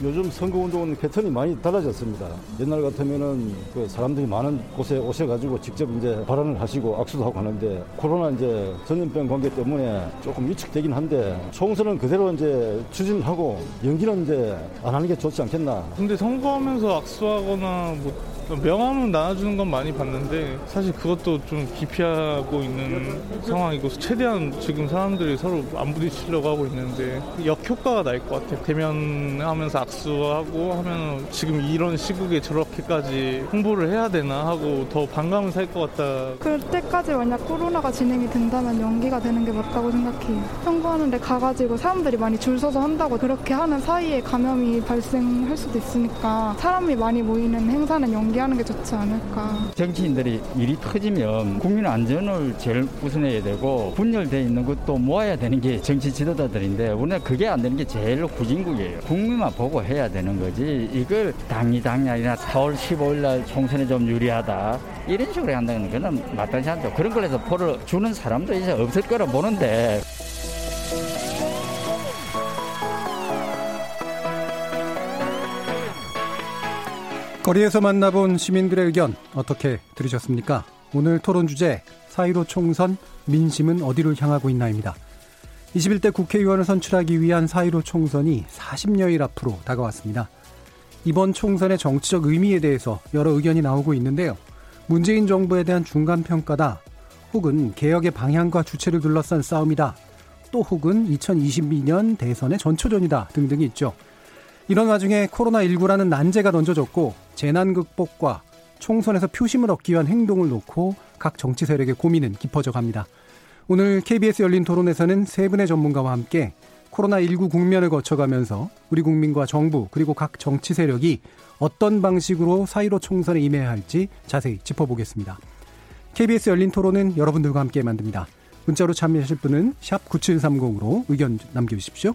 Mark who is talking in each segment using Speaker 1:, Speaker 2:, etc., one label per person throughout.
Speaker 1: 요즘 선거운동은 패턴이 많이 달라졌습니다. 옛날 같으면은 그 사람들이 많은 곳에 오셔가지고 직접 이제 발언을 하시고 악수도 하고 하는데 코로나 이제 전염병 관계 때문에 조금 위축되긴 한데 총선은 그대로 이제 추진하고 연기는 이제 안 하는 게 좋지 않겠나.
Speaker 2: 근데 선거하면서 악수하거나 뭐 명함은 나눠주는 건 많이 봤는데 사실 그것도 좀 기피하고 있는 상황이고 최대한 지금 사람들이 서로 안 부딪히려고 하고 있는데 역효과가 날 것 같아요. 대면하면서 악수하고 하면 지금 이런 시국에 저렇게까지 홍보를 해야 되나 하고 더 반감을 살 것 같다.
Speaker 3: 그때까지 만약 코로나가 진행이 된다면 연기가 되는 게 맞다고 생각해요. 선거하는데 가가지고 사람들이 많이 줄 서서 한다고 그렇게 하는 사이에 감염이 발생할 수도 있으니까 사람이 많이 모이는 행사는 연기 하는 게 좋지 않을까.
Speaker 4: 정치인들이 일이 터지면 국민 안전을 제일 우선해야 되고 분열돼 있는 것도 모아야 되는 게 정치 지도자들인데 우리는 그게 안 되는 게 제일 후진국이에요. 국민만 보고 해야 되는 거지 이걸 당이 당이 아니라 4월 15일 날 총선에 좀 유리하다 이런 식으로 한다는 거는 마땅치 않죠. 그런 걸 해서 표를 주는 사람도 이제 없을 거라 보는데
Speaker 5: 거리에서 만나본 시민들의 의견 어떻게 들으셨습니까? 오늘 토론 주제 4.15 총선 민심은 어디로 향하고 있나입니다. 21대 국회의원을 선출하기 위한 4.15 총선이 40여일 앞으로 다가왔습니다. 이번 총선의 정치적 의미에 대해서 여러 의견이 나오고 있는데요. 문재인 정부에 대한 중간 평가다. 혹은 개혁의 방향과 주체를 둘러싼 싸움이다. 또 혹은 2022년 대선의 전초전이다 등등이 있죠. 이런 와중에 코로나19라는 난제가 던져졌고 재난 극복과 총선에서 표심을 얻기 위한 행동을 놓고 각 정치 세력의 고민은 깊어져 갑니다. 오늘 KBS 열린 토론에서는 세 분의 전문가와 함께 코로나19 국면을 거쳐가면서 우리 국민과 정부 그리고 각 정치 세력이 어떤 방식으로 사이로 총선에 임해야 할지 자세히 짚어보겠습니다. KBS 열린 토론은 여러분들과 함께 만듭니다. 문자로 참여하실 분은 9730으로 의견 남겨주십시오.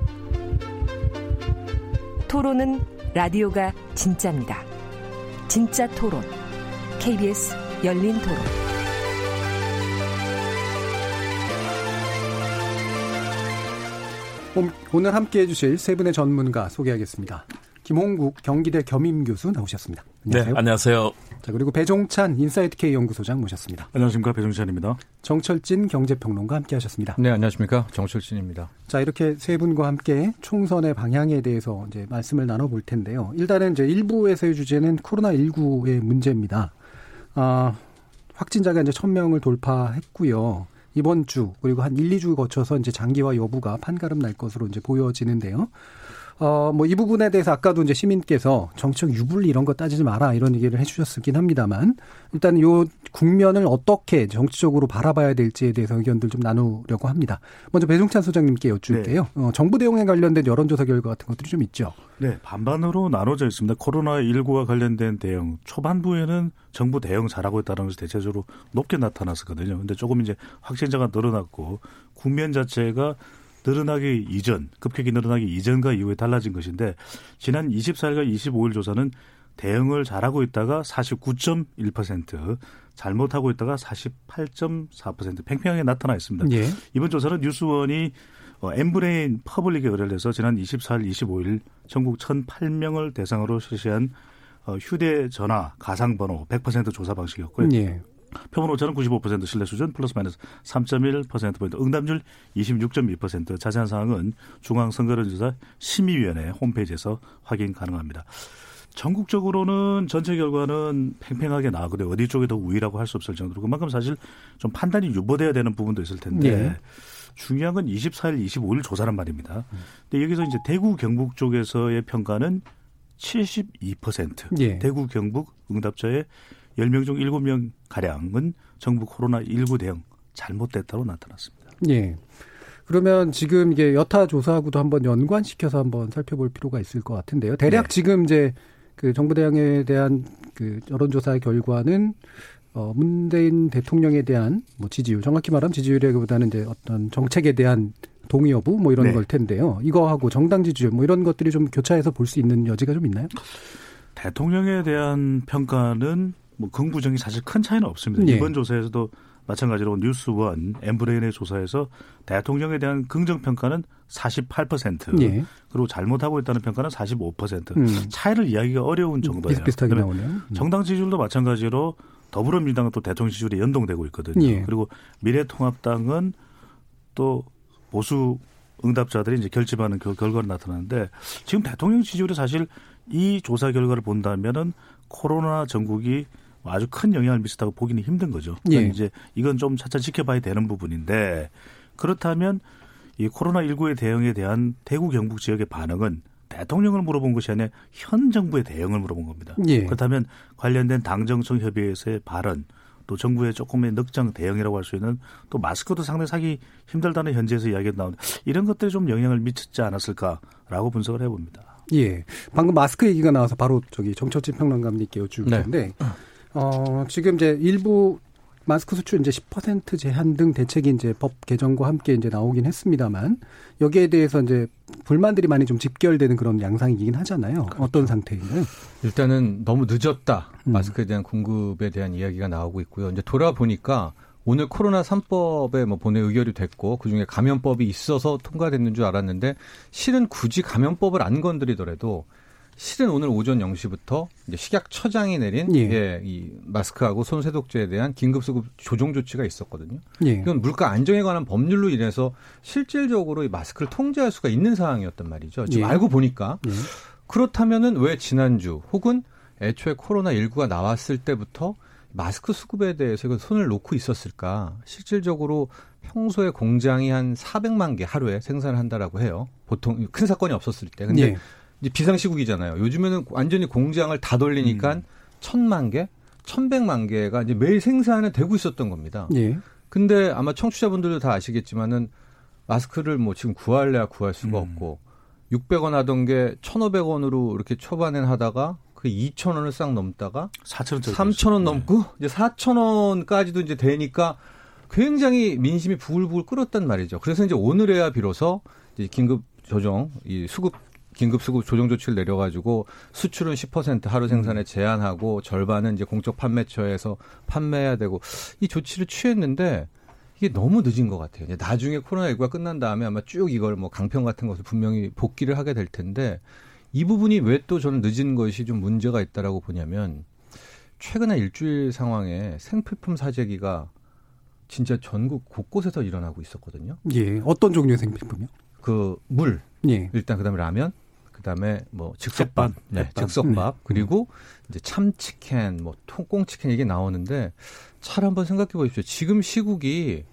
Speaker 6: 토론은 라디오가 진짜입니다. 진짜 토론, KBS 열린 토론.
Speaker 5: 오늘 함께 해주실 세 분의 전문가 소개하겠습니다. 김홍국 경기대 겸임 교수 나오셨습니다.
Speaker 7: 안녕하세요. 네, 안녕하세요.
Speaker 5: 자, 그리고 배종찬 인사이트 K 연구소장 모셨습니다.
Speaker 8: 안녕하십니까. 배종찬입니다.
Speaker 5: 정철진 경제평론가 함께 하셨습니다.
Speaker 9: 네, 안녕하십니까. 정철진입니다.
Speaker 5: 자, 이렇게 세 분과 함께 총선의 방향에 대해서 이제 말씀을 나눠 볼 텐데요. 일단은 이제 일부에서의 주제는 코로나19의 문제입니다. 아, 확진자가 이제 1000명을 돌파했고요. 이번 주 그리고 한 1, 2주 거쳐서 이제 장기화 여부가 판가름 날 것으로 이제 보여지는데요. 어, 뭐 이 부분에 대해서 아까도 이제 시민께서 정책 유불리 이런 거 따지지 마라 이런 얘기를 해 주셨긴 합니다만 일단 요 국면을 어떻게 정치적으로 바라봐야 될지에 대해서 의견들 좀 나누려고 합니다. 먼저 배종찬 소장님께 여쭐게요. 네. 어, 정부 대응에 관련된 여론조사 결과 같은 것들이 좀 있죠.
Speaker 8: 네, 반반으로 나눠져 있습니다. 코로나19와 관련된 대응 초반부에는 정부 대응 잘하고 있다는 것이 대체적으로 높게 나타났었거든요. 근데 조금 이제 확진자가 늘어났고 국면 자체가 늘어나기 이전, 급격히 늘어나기 이전과 이후에 달라진 것인데 지난 24일과 25일 조사는 대응을 잘하고 있다가 49.1%, 잘못하고 있다가 48.4% 팽팽하게 나타나 있습니다. 예. 이번 조사는 뉴스원이 어, 엠브레인 퍼블릭에 의뢰를 해서 지난 24일, 25일 전국 1,008명을 대상으로 실시한 어, 휴대전화 가상번호 100% 조사 방식이었고요. 예. 표본 오차는 95% 신뢰 수준 플러스 마이너스 3.1%포인트 응답률 26.2% 자세한 사항은 중앙선거론조사 심의위원회 홈페이지에서 확인 가능합니다. 전국적으로는 전체 결과는 팽팽하게 나오거든요. 어디 쪽이 더 우위라고 할 수 없을 정도로 그만큼 사실 좀 판단이 유보돼야 되는 부분도 있을 텐데 네. 중요한 건 24일, 25일 조사란 말입니다. 근데 여기서 이제 대구 경북 쪽에서의 평가는 72%,
Speaker 5: 예.
Speaker 8: 대구 경북 응답자의 10명 중 7명 가량은 정부 코로나 19 대응 잘못됐다고 나타났습니다.
Speaker 5: 예. 그러면 지금 이게 여타 조사하고도 한번 연관시켜서 한번 살펴볼 필요가 있을 것 같은데요. 대략
Speaker 8: 네.
Speaker 5: 지금 이제 그 정부 대응에 대한 그 여론조사 결과는 어 문재인 대통령에 대한 뭐 지지율 정확히 말하면 지지율이라기보다는 이제 어떤 정책에 대한 동의 여부 뭐 이런
Speaker 8: 네.
Speaker 5: 걸 텐데요. 이거하고 정당 지지율 뭐 이런 것들이 좀 교차해서 볼 수 있는 여지가 좀 있나요?
Speaker 8: 대통령에 대한 평가는 뭐 긍부정이 사실 큰 차이는 없습니다.
Speaker 5: 예.
Speaker 8: 이번 조사에서도 마찬가지로 뉴스원 엠브레인의 조사에서 대통령에 대한 긍정 평가는 48%
Speaker 5: 예.
Speaker 8: 그리고 잘못하고 있다는 평가는 45%
Speaker 5: 음.
Speaker 8: 차이를 이야기가 어려운 정도예요. 그다음에
Speaker 5: 나오네요. 음.
Speaker 8: 정당 지지율도 마찬가지로 더불어민주당은 또 대통령 지지율이 연동되고 있거든요.
Speaker 5: 예.
Speaker 8: 그리고 미래통합당은 또 보수 응답자들이 이제 결집하는 그 결과로 나타나는데 지금 대통령 지지율이 사실 이 조사 결과를 본다면은 코로나 전국이 아주 큰 영향을 미쳤다고 보기는 힘든 거죠. 그러니까
Speaker 5: 예.
Speaker 8: 이제 이건 좀 차차 지켜봐야 되는 부분인데 그렇다면 이 코로나 19의 대응에 대한 대구 경북 지역의 반응은 대통령을 물어본 것이 아니라 현 정부의 대응을 물어본 겁니다.
Speaker 5: 예.
Speaker 8: 그렇다면 관련된 당정청 협의회에서의 발언 또 정부의 조금의 넉장 대응이라고 할 수 있는 또 마스크도 상당히 사기 힘들다는 현지에서 이야기가 나오는데 이런 것들이 좀 영향을 미쳤지 않았을까라고 분석을 해봅니다.
Speaker 5: 예. 방금 마스크 얘기가 나와서 바로 저기 정철진 평론가님께 여쭐
Speaker 9: 네.
Speaker 5: 어, 지금 이제 일부 마스크 수출 이제 10% 제한 등 대책이 이제 법 개정과 함께 이제 나오긴 했습니다만, 여기에 대해서 이제 불만들이 많이 좀 집결되는 그런 양상이긴 하잖아요. 어떤 상태인가요?
Speaker 9: 일단은 너무 늦었다.
Speaker 5: 음.
Speaker 9: 마스크에 대한 공급에 대한 이야기가 나오고 있고요. 이제 돌아보니까 오늘 코로나 3법에 뭐 본회 의결이 됐고 그중에 감염법이 있어서 통과됐는 줄 알았는데 실은 굳이 감염법을 안 건드리더라도 실은 오늘 오전 0시부터 이제 식약처장이 내린
Speaker 5: 예.
Speaker 9: 예, 이 마스크하고 손 세독제에 대한 긴급 수급 조정 조치가 있었거든요.
Speaker 5: 예.
Speaker 9: 이건 물가 안정에 관한 법률로 인해서 실질적으로 이 마스크를 통제할 수가 있는 상황이었단 말이죠. 지금
Speaker 5: 예.
Speaker 9: 알고 보니까
Speaker 5: 예.
Speaker 9: 그렇다면은 왜 지난주 혹은 애초에 코로나 19가 나왔을 때부터 마스크 수급에 대해서 이거 손을 놓고 있었을까? 실질적으로 평소에 공장이 한 400만 개 하루에 생산을 한다라고 해요. 보통 큰 사건이 없었을 때. 근데
Speaker 5: 예.
Speaker 9: 이제 비상시국이잖아요. 요즘에는 완전히 공장을 다 돌리니까
Speaker 5: 음.
Speaker 9: 천만 개, 천백만 개가 이제 매일 생산이 되고 있었던 겁니다.
Speaker 5: 예.
Speaker 9: 근데 아마 청취자분들도 다 아시겠지만은 마스크를 뭐 지금 구할래야 구할 수가
Speaker 8: 음.
Speaker 9: 없고 600원 하던 게 1,500원으로 이렇게 초반엔 하다가 그 2,000원을 싹 넘다가
Speaker 8: 4천원짜리
Speaker 9: 3,000원 넘고 이제 4,000원까지도 이제 되니까 굉장히 민심이 부글부글 끓었단 말이죠. 그래서 이제 오늘에야 비로소 이제 긴급 조정, 이 수급 긴급 수급 조정 조치를 내려가지고 수출은 10% 하루 생산에 제한하고 절반은 이제 공적 판매처에서 판매해야 되고 이 조치를 취했는데 이게 너무 늦은 것 같아요. 이제 나중에 코로나19가 끝난 다음에 아마 쭉 이걸 뭐 강평 같은 것을 분명히 복귀를 하게 될 텐데 이 부분이 왜 또 저는 늦은 것이 좀 문제가 있다라고 보냐면 최근에 일주일 상황에 생필품 사재기가 진짜 전국 곳곳에서 일어나고 있었거든요.
Speaker 5: 예. 어떤 종류의 생필품이요?
Speaker 9: 그 물,
Speaker 5: 예.
Speaker 9: 일단 그다음에 라면, 그다음에 뭐 즉석밥,
Speaker 8: 햇반,
Speaker 9: 네,
Speaker 8: 햇반.
Speaker 9: 즉석밥 그리고 이제 참치캔, 뭐 통꽁치캔 이게 나오는데 잘 한번 생각해 보십시오. 지금 시국이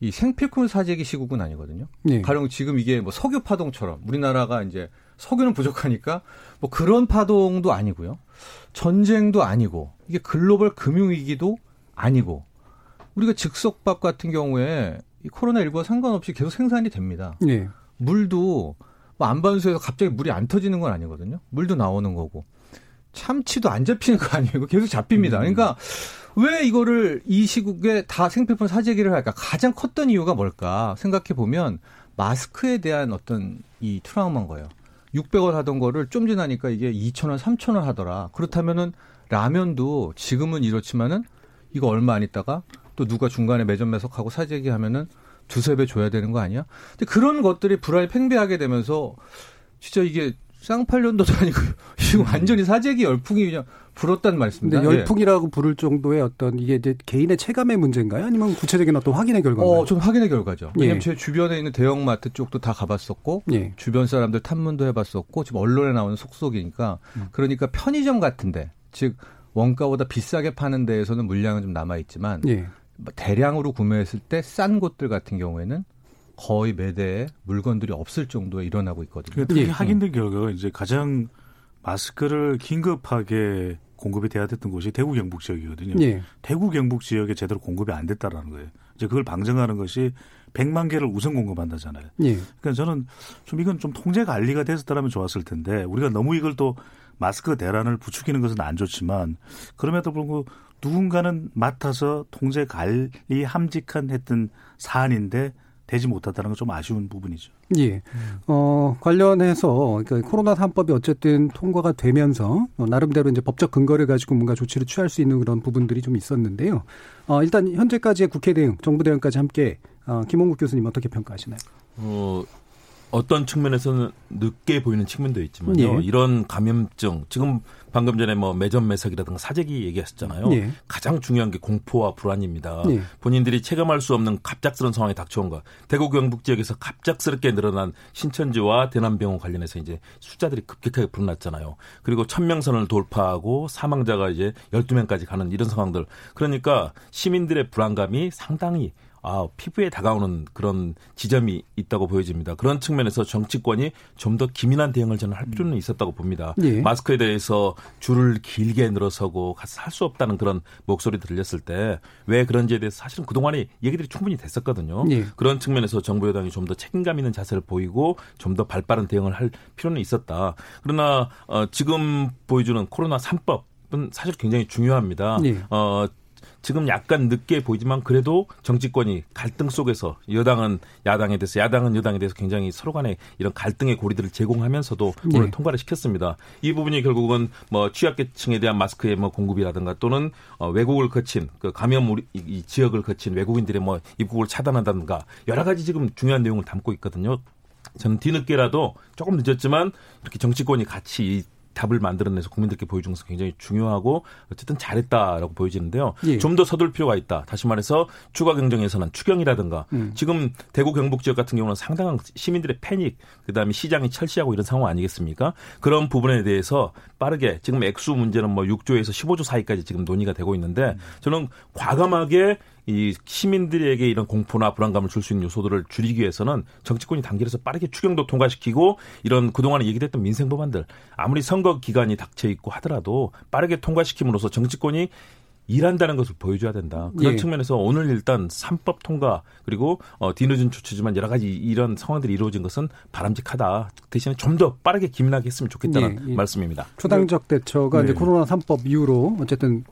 Speaker 9: 이 생필품 사재기 시국은 아니거든요.
Speaker 5: 예.
Speaker 9: 가령 지금 이게 뭐 석유 파동처럼 우리나라가 이제 석유는 부족하니까 뭐 그런 파동도 아니고요. 전쟁도 아니고 이게 글로벌 금융 위기도 아니고 우리가 즉석밥 같은 경우에 이 코로나 19와 상관없이 계속 생산이 됩니다.
Speaker 5: 예.
Speaker 9: 물도 뭐 안반수에서 갑자기 물이 안 터지는 건 아니거든요. 물도 나오는 거고. 참치도 안 잡히는 거 아니에요. 계속 잡힙니다. 그러니까 왜 이거를 이 시국에 다 생필품 사재기를 할까? 가장 컸던 이유가 뭘까? 생각해 보면 마스크에 대한 어떤 이 트라우마인 거예요. 600원 하던 거를 좀 지나니까 이게 2,000원, 3,000원 하더라. 그렇다면은 라면도 지금은 이렇지만은 이거 얼마 안 있다가 또 누가 중간에 매점 매석하고 사재기 하면은 두세 배 줘야 되는 거 아니야? 근데 그런 것들이 불안이 팽배하게 되면서 진짜 이게 쌍팔년도도 아니고 이거 완전히 사재기 열풍이 그냥 불었단 말씀입니다.
Speaker 5: 근데
Speaker 9: 예.
Speaker 5: 열풍이라고 부를 정도의 어떤 이게 이제 개인의 체감의 문제인가요? 아니면 구체적인 어떤 확인의 결과인가요?
Speaker 9: 어, 좀 확인의 결과죠. 왜냐면
Speaker 5: 예.
Speaker 9: 제 주변에 있는 대형 마트 쪽도 다 가봤었고,
Speaker 5: 예.
Speaker 9: 주변 사람들 탐문도 해봤었고, 지금 언론에 나오는 속속이니까,
Speaker 5: 음.
Speaker 9: 그러니까 편의점 같은데, 즉 원가보다 비싸게 파는 데에서는 물량은 좀 남아 있지만,
Speaker 5: 예.
Speaker 9: 대량으로 구매했을 때 싼 곳들 같은 경우에는 거의 매대에 물건들이 없을 정도에 일어나고 있거든요.
Speaker 8: 그 특히
Speaker 5: 예.
Speaker 8: 확인된 결과가 이제 가장 마스크를 긴급하게 공급이 돼야 됐던 곳이 대구 경북 지역이거든요.
Speaker 5: 예.
Speaker 8: 대구 경북 지역에 제대로 공급이 안 됐다라는 거예요. 이제 그걸 방증하는 것이 100만 개를 우선 공급한다잖아요.
Speaker 5: 예.
Speaker 8: 그러니까 저는 좀 이건 좀 통제 관리가 됐었다면 좋았을 텐데 우리가 너무 이걸 또 마스크 대란을 부추기는 것은 안 좋지만 그럼에도 불구하고 누군가는 맡아서 통제 관리 함직한 했던 사안인데 되지 못했다는 건 좀 아쉬운 부분이죠.
Speaker 5: 예. 어, 관련해서 그러니까 코로나 3법이 어쨌든 통과가 되면서 어, 나름대로 이제 법적 근거를 가지고 뭔가 조치를 취할 수 있는 그런 부분들이 좀 있었는데요. 어, 일단 현재까지의 국회 대응, 정부 대응까지 함께 어, 김홍국 교수님 어떻게 평가하시나요?
Speaker 7: 어, 어떤 측면에서는 늦게 보이는 측면도 있지만요.
Speaker 5: 예.
Speaker 7: 이런 감염증 지금 방금 전에 뭐 매점 매석이라든가 사재기 얘기했었잖아요.
Speaker 5: 예.
Speaker 7: 가장 중요한 게 공포와 불안입니다.
Speaker 5: 예.
Speaker 7: 본인들이 체감할 수 없는 갑작스러운 상황이 닥쳐온 것. 대구 경북 지역에서 갑작스럽게 늘어난 신천지와 대남병원 관련해서 이제 숫자들이 급격하게 불어났잖아요. 그리고 천명선을 돌파하고 사망자가 이제 12명까지 가는 이런 상황들. 그러니까 시민들의 불안감이 상당히 아, 피부에 다가오는 그런 지점이 있다고 보여집니다. 그런 측면에서 정치권이 좀 더 기민한 대응을 저는 할 필요는 있었다고 봅니다.
Speaker 5: 예.
Speaker 7: 마스크에 대해서 줄을 길게 늘어서고 할 수 없다는 그런 목소리 들렸을 때 왜 그런지에 대해서 사실은 그동안에 얘기들이 충분히 됐었거든요.
Speaker 5: 예.
Speaker 7: 그런 측면에서 정부 여당이 좀 더 책임감 있는 자세를 보이고 좀 더 발빠른 대응을 할 필요는 있었다. 그러나 어, 지금 보여주는 코로나 3법은 사실 굉장히 중요합니다.
Speaker 5: 예.
Speaker 7: 어, 지금 약간 늦게 보이지만 그래도 정치권이 갈등 속에서 여당은 야당에 대해서 야당은 여당에 대해서 굉장히 서로 간에 이런 갈등의 고리들을 제공하면서도
Speaker 5: 네.
Speaker 7: 오늘 통과를 시켰습니다. 이 부분이 결국은 뭐 취약계층에 대한 마스크의 뭐 공급이라든가 또는 어, 외국을 거친 그 감염 우리 이, 이 지역을 거친 외국인들의 뭐 입국을 차단한다든가 여러 가지 지금 중요한 내용을 담고 있거든요. 저는 뒤늦게라도 조금 늦었지만 이렇게 정치권이 같이 이 답을 만들어내서 국민들께 보여준 것은 굉장히 중요하고 어쨌든 잘했다라고 보여지는데요.
Speaker 5: 예.
Speaker 7: 좀더 서둘 필요가 있다. 다시 말해서 추가 경정에서는 추경이라든가
Speaker 5: 음.
Speaker 7: 지금 대구 경북 지역 같은 경우는 상당한 시민들의 패닉 그다음에 시장이 철시하고 이런 상황 아니겠습니까? 그런 부분에 대해서 빠르게 지금 액수 문제는 뭐 6조에서 15조 사이까지 지금 논의가 되고 있는데 저는 과감하게 이 시민들에게 이런 공포나 불안감을 줄 수 있는 요소들을 줄이기 위해서는 정치권이 단계에서 빠르게 추경도 통과시키고 이런 그동안에 얘기됐던 민생 법안들 아무리 선거 기간이 닥쳐 있고 하더라도 빠르게 통과시킴으로써 정치권이 일한다는 것을 보여줘야 된다. 그런
Speaker 5: 예.
Speaker 7: 측면에서 오늘 일단 3법 통과 그리고 어, 뒤늦은 조치지만 여러 가지 이런 상황들이 이루어진 것은 바람직하다. 대신에 좀 더 빠르게 기민하게 했으면 좋겠다는
Speaker 5: 예, 예.
Speaker 7: 말씀입니다.
Speaker 5: 초당적 대처가
Speaker 8: 네.
Speaker 5: 이제 코로나 3법 이후로 어쨌든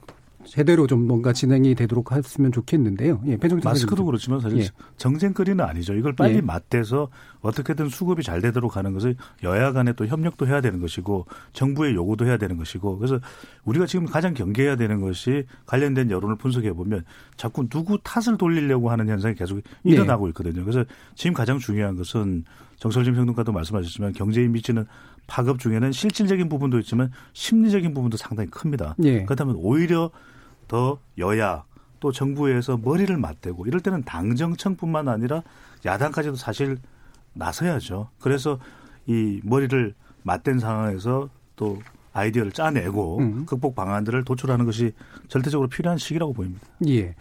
Speaker 5: 제대로 좀 뭔가 진행이 되도록 했으면 좋겠는데요. 예,
Speaker 8: 마스크도. 그렇지만 사실
Speaker 5: 예.
Speaker 8: 정쟁거리는 아니죠. 이걸 빨리
Speaker 5: 예.
Speaker 8: 맞대서 어떻게든 수급이 잘 되도록 하는 것을 여야 간에 또 협력도 해야 되는 것이고 정부의 요구도 해야 되는 것이고 그래서 우리가 지금 가장 경계해야 되는 것이 관련된 여론을 분석해 보면 자꾸 누구 탓을 돌리려고 하는 현상이 계속
Speaker 5: 네.
Speaker 8: 일어나고 있거든요. 그래서 지금 가장 중요한 것은 정설진 평론가도 말씀하셨지만 경제에 미치는 파급 중에는 실질적인 부분도 있지만 심리적인 부분도 상당히 큽니다.
Speaker 5: 예.
Speaker 8: 그렇다면 오히려 더 여야 또 정부에서 머리를 맞대고 이럴 때는 당정청뿐만 아니라 야당까지도 사실 나서야죠. 그래서 이 머리를 맞댄 상황에서 또 아이디어를 짜내고
Speaker 5: 음.
Speaker 8: 극복 방안들을 도출하는 것이 절대적으로 필요한 시기라고 보입니다.
Speaker 5: 예.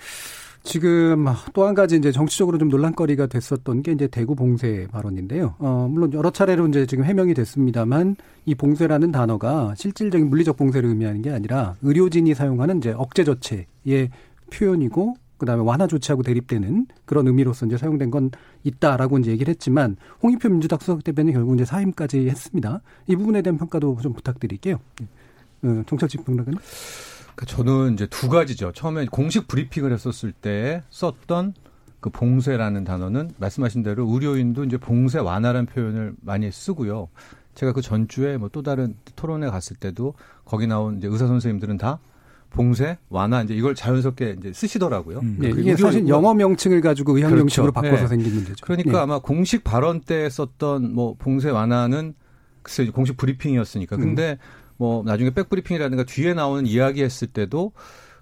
Speaker 5: 지금 또 한 가지 이제 정치적으로 좀 논란거리가 됐었던 게 이제 대구 봉쇄 발언인데요. 어, 물론 여러 차례로 이제 지금 해명이 됐습니다만 이 봉쇄라는 단어가 실질적인 물리적 봉쇄를 의미하는 게 아니라 의료진이 사용하는 이제 억제 조치의 표현이고 그다음에 완화 조치하고 대립되는 그런 의미로서 이제 사용된 건 있다라고 이제 얘기를 했지만 홍익표 민주당 수석 대변인 결국 이제 사임까지 했습니다. 이 부분에 대한 평가도 좀 부탁드릴게요. 어, 정철집 평론가는?
Speaker 9: 그러니까 저는 이제 두 가지죠. 처음에 공식 브리핑을 했었을 때 썼던 그 봉쇄라는 단어는 말씀하신 대로 의료인도 이제 봉쇄 완화라는 표현을 많이 쓰고요. 제가 그 전주에 뭐 또 다른 토론회 갔을 때도 거기 나온 이제 의사 선생님들은 다 봉쇄 완화 이제 이걸 자연스럽게 이제 쓰시더라고요.
Speaker 8: 음.
Speaker 5: 네,
Speaker 9: 그
Speaker 5: 이게 사실 영어 명칭을 가지고 의학
Speaker 9: 그렇죠.
Speaker 5: 명칭으로 바꿔서
Speaker 9: 네.
Speaker 5: 생긴 문제죠.
Speaker 9: 그러니까
Speaker 5: 예.
Speaker 9: 아마 공식 발언 때 썼던 뭐 봉쇄 완화는 글쎄 공식 브리핑이었으니까.
Speaker 5: 음.
Speaker 9: 근데 뭐 나중에 백브리핑이라든가 뒤에 나오는 이야기 했을 때도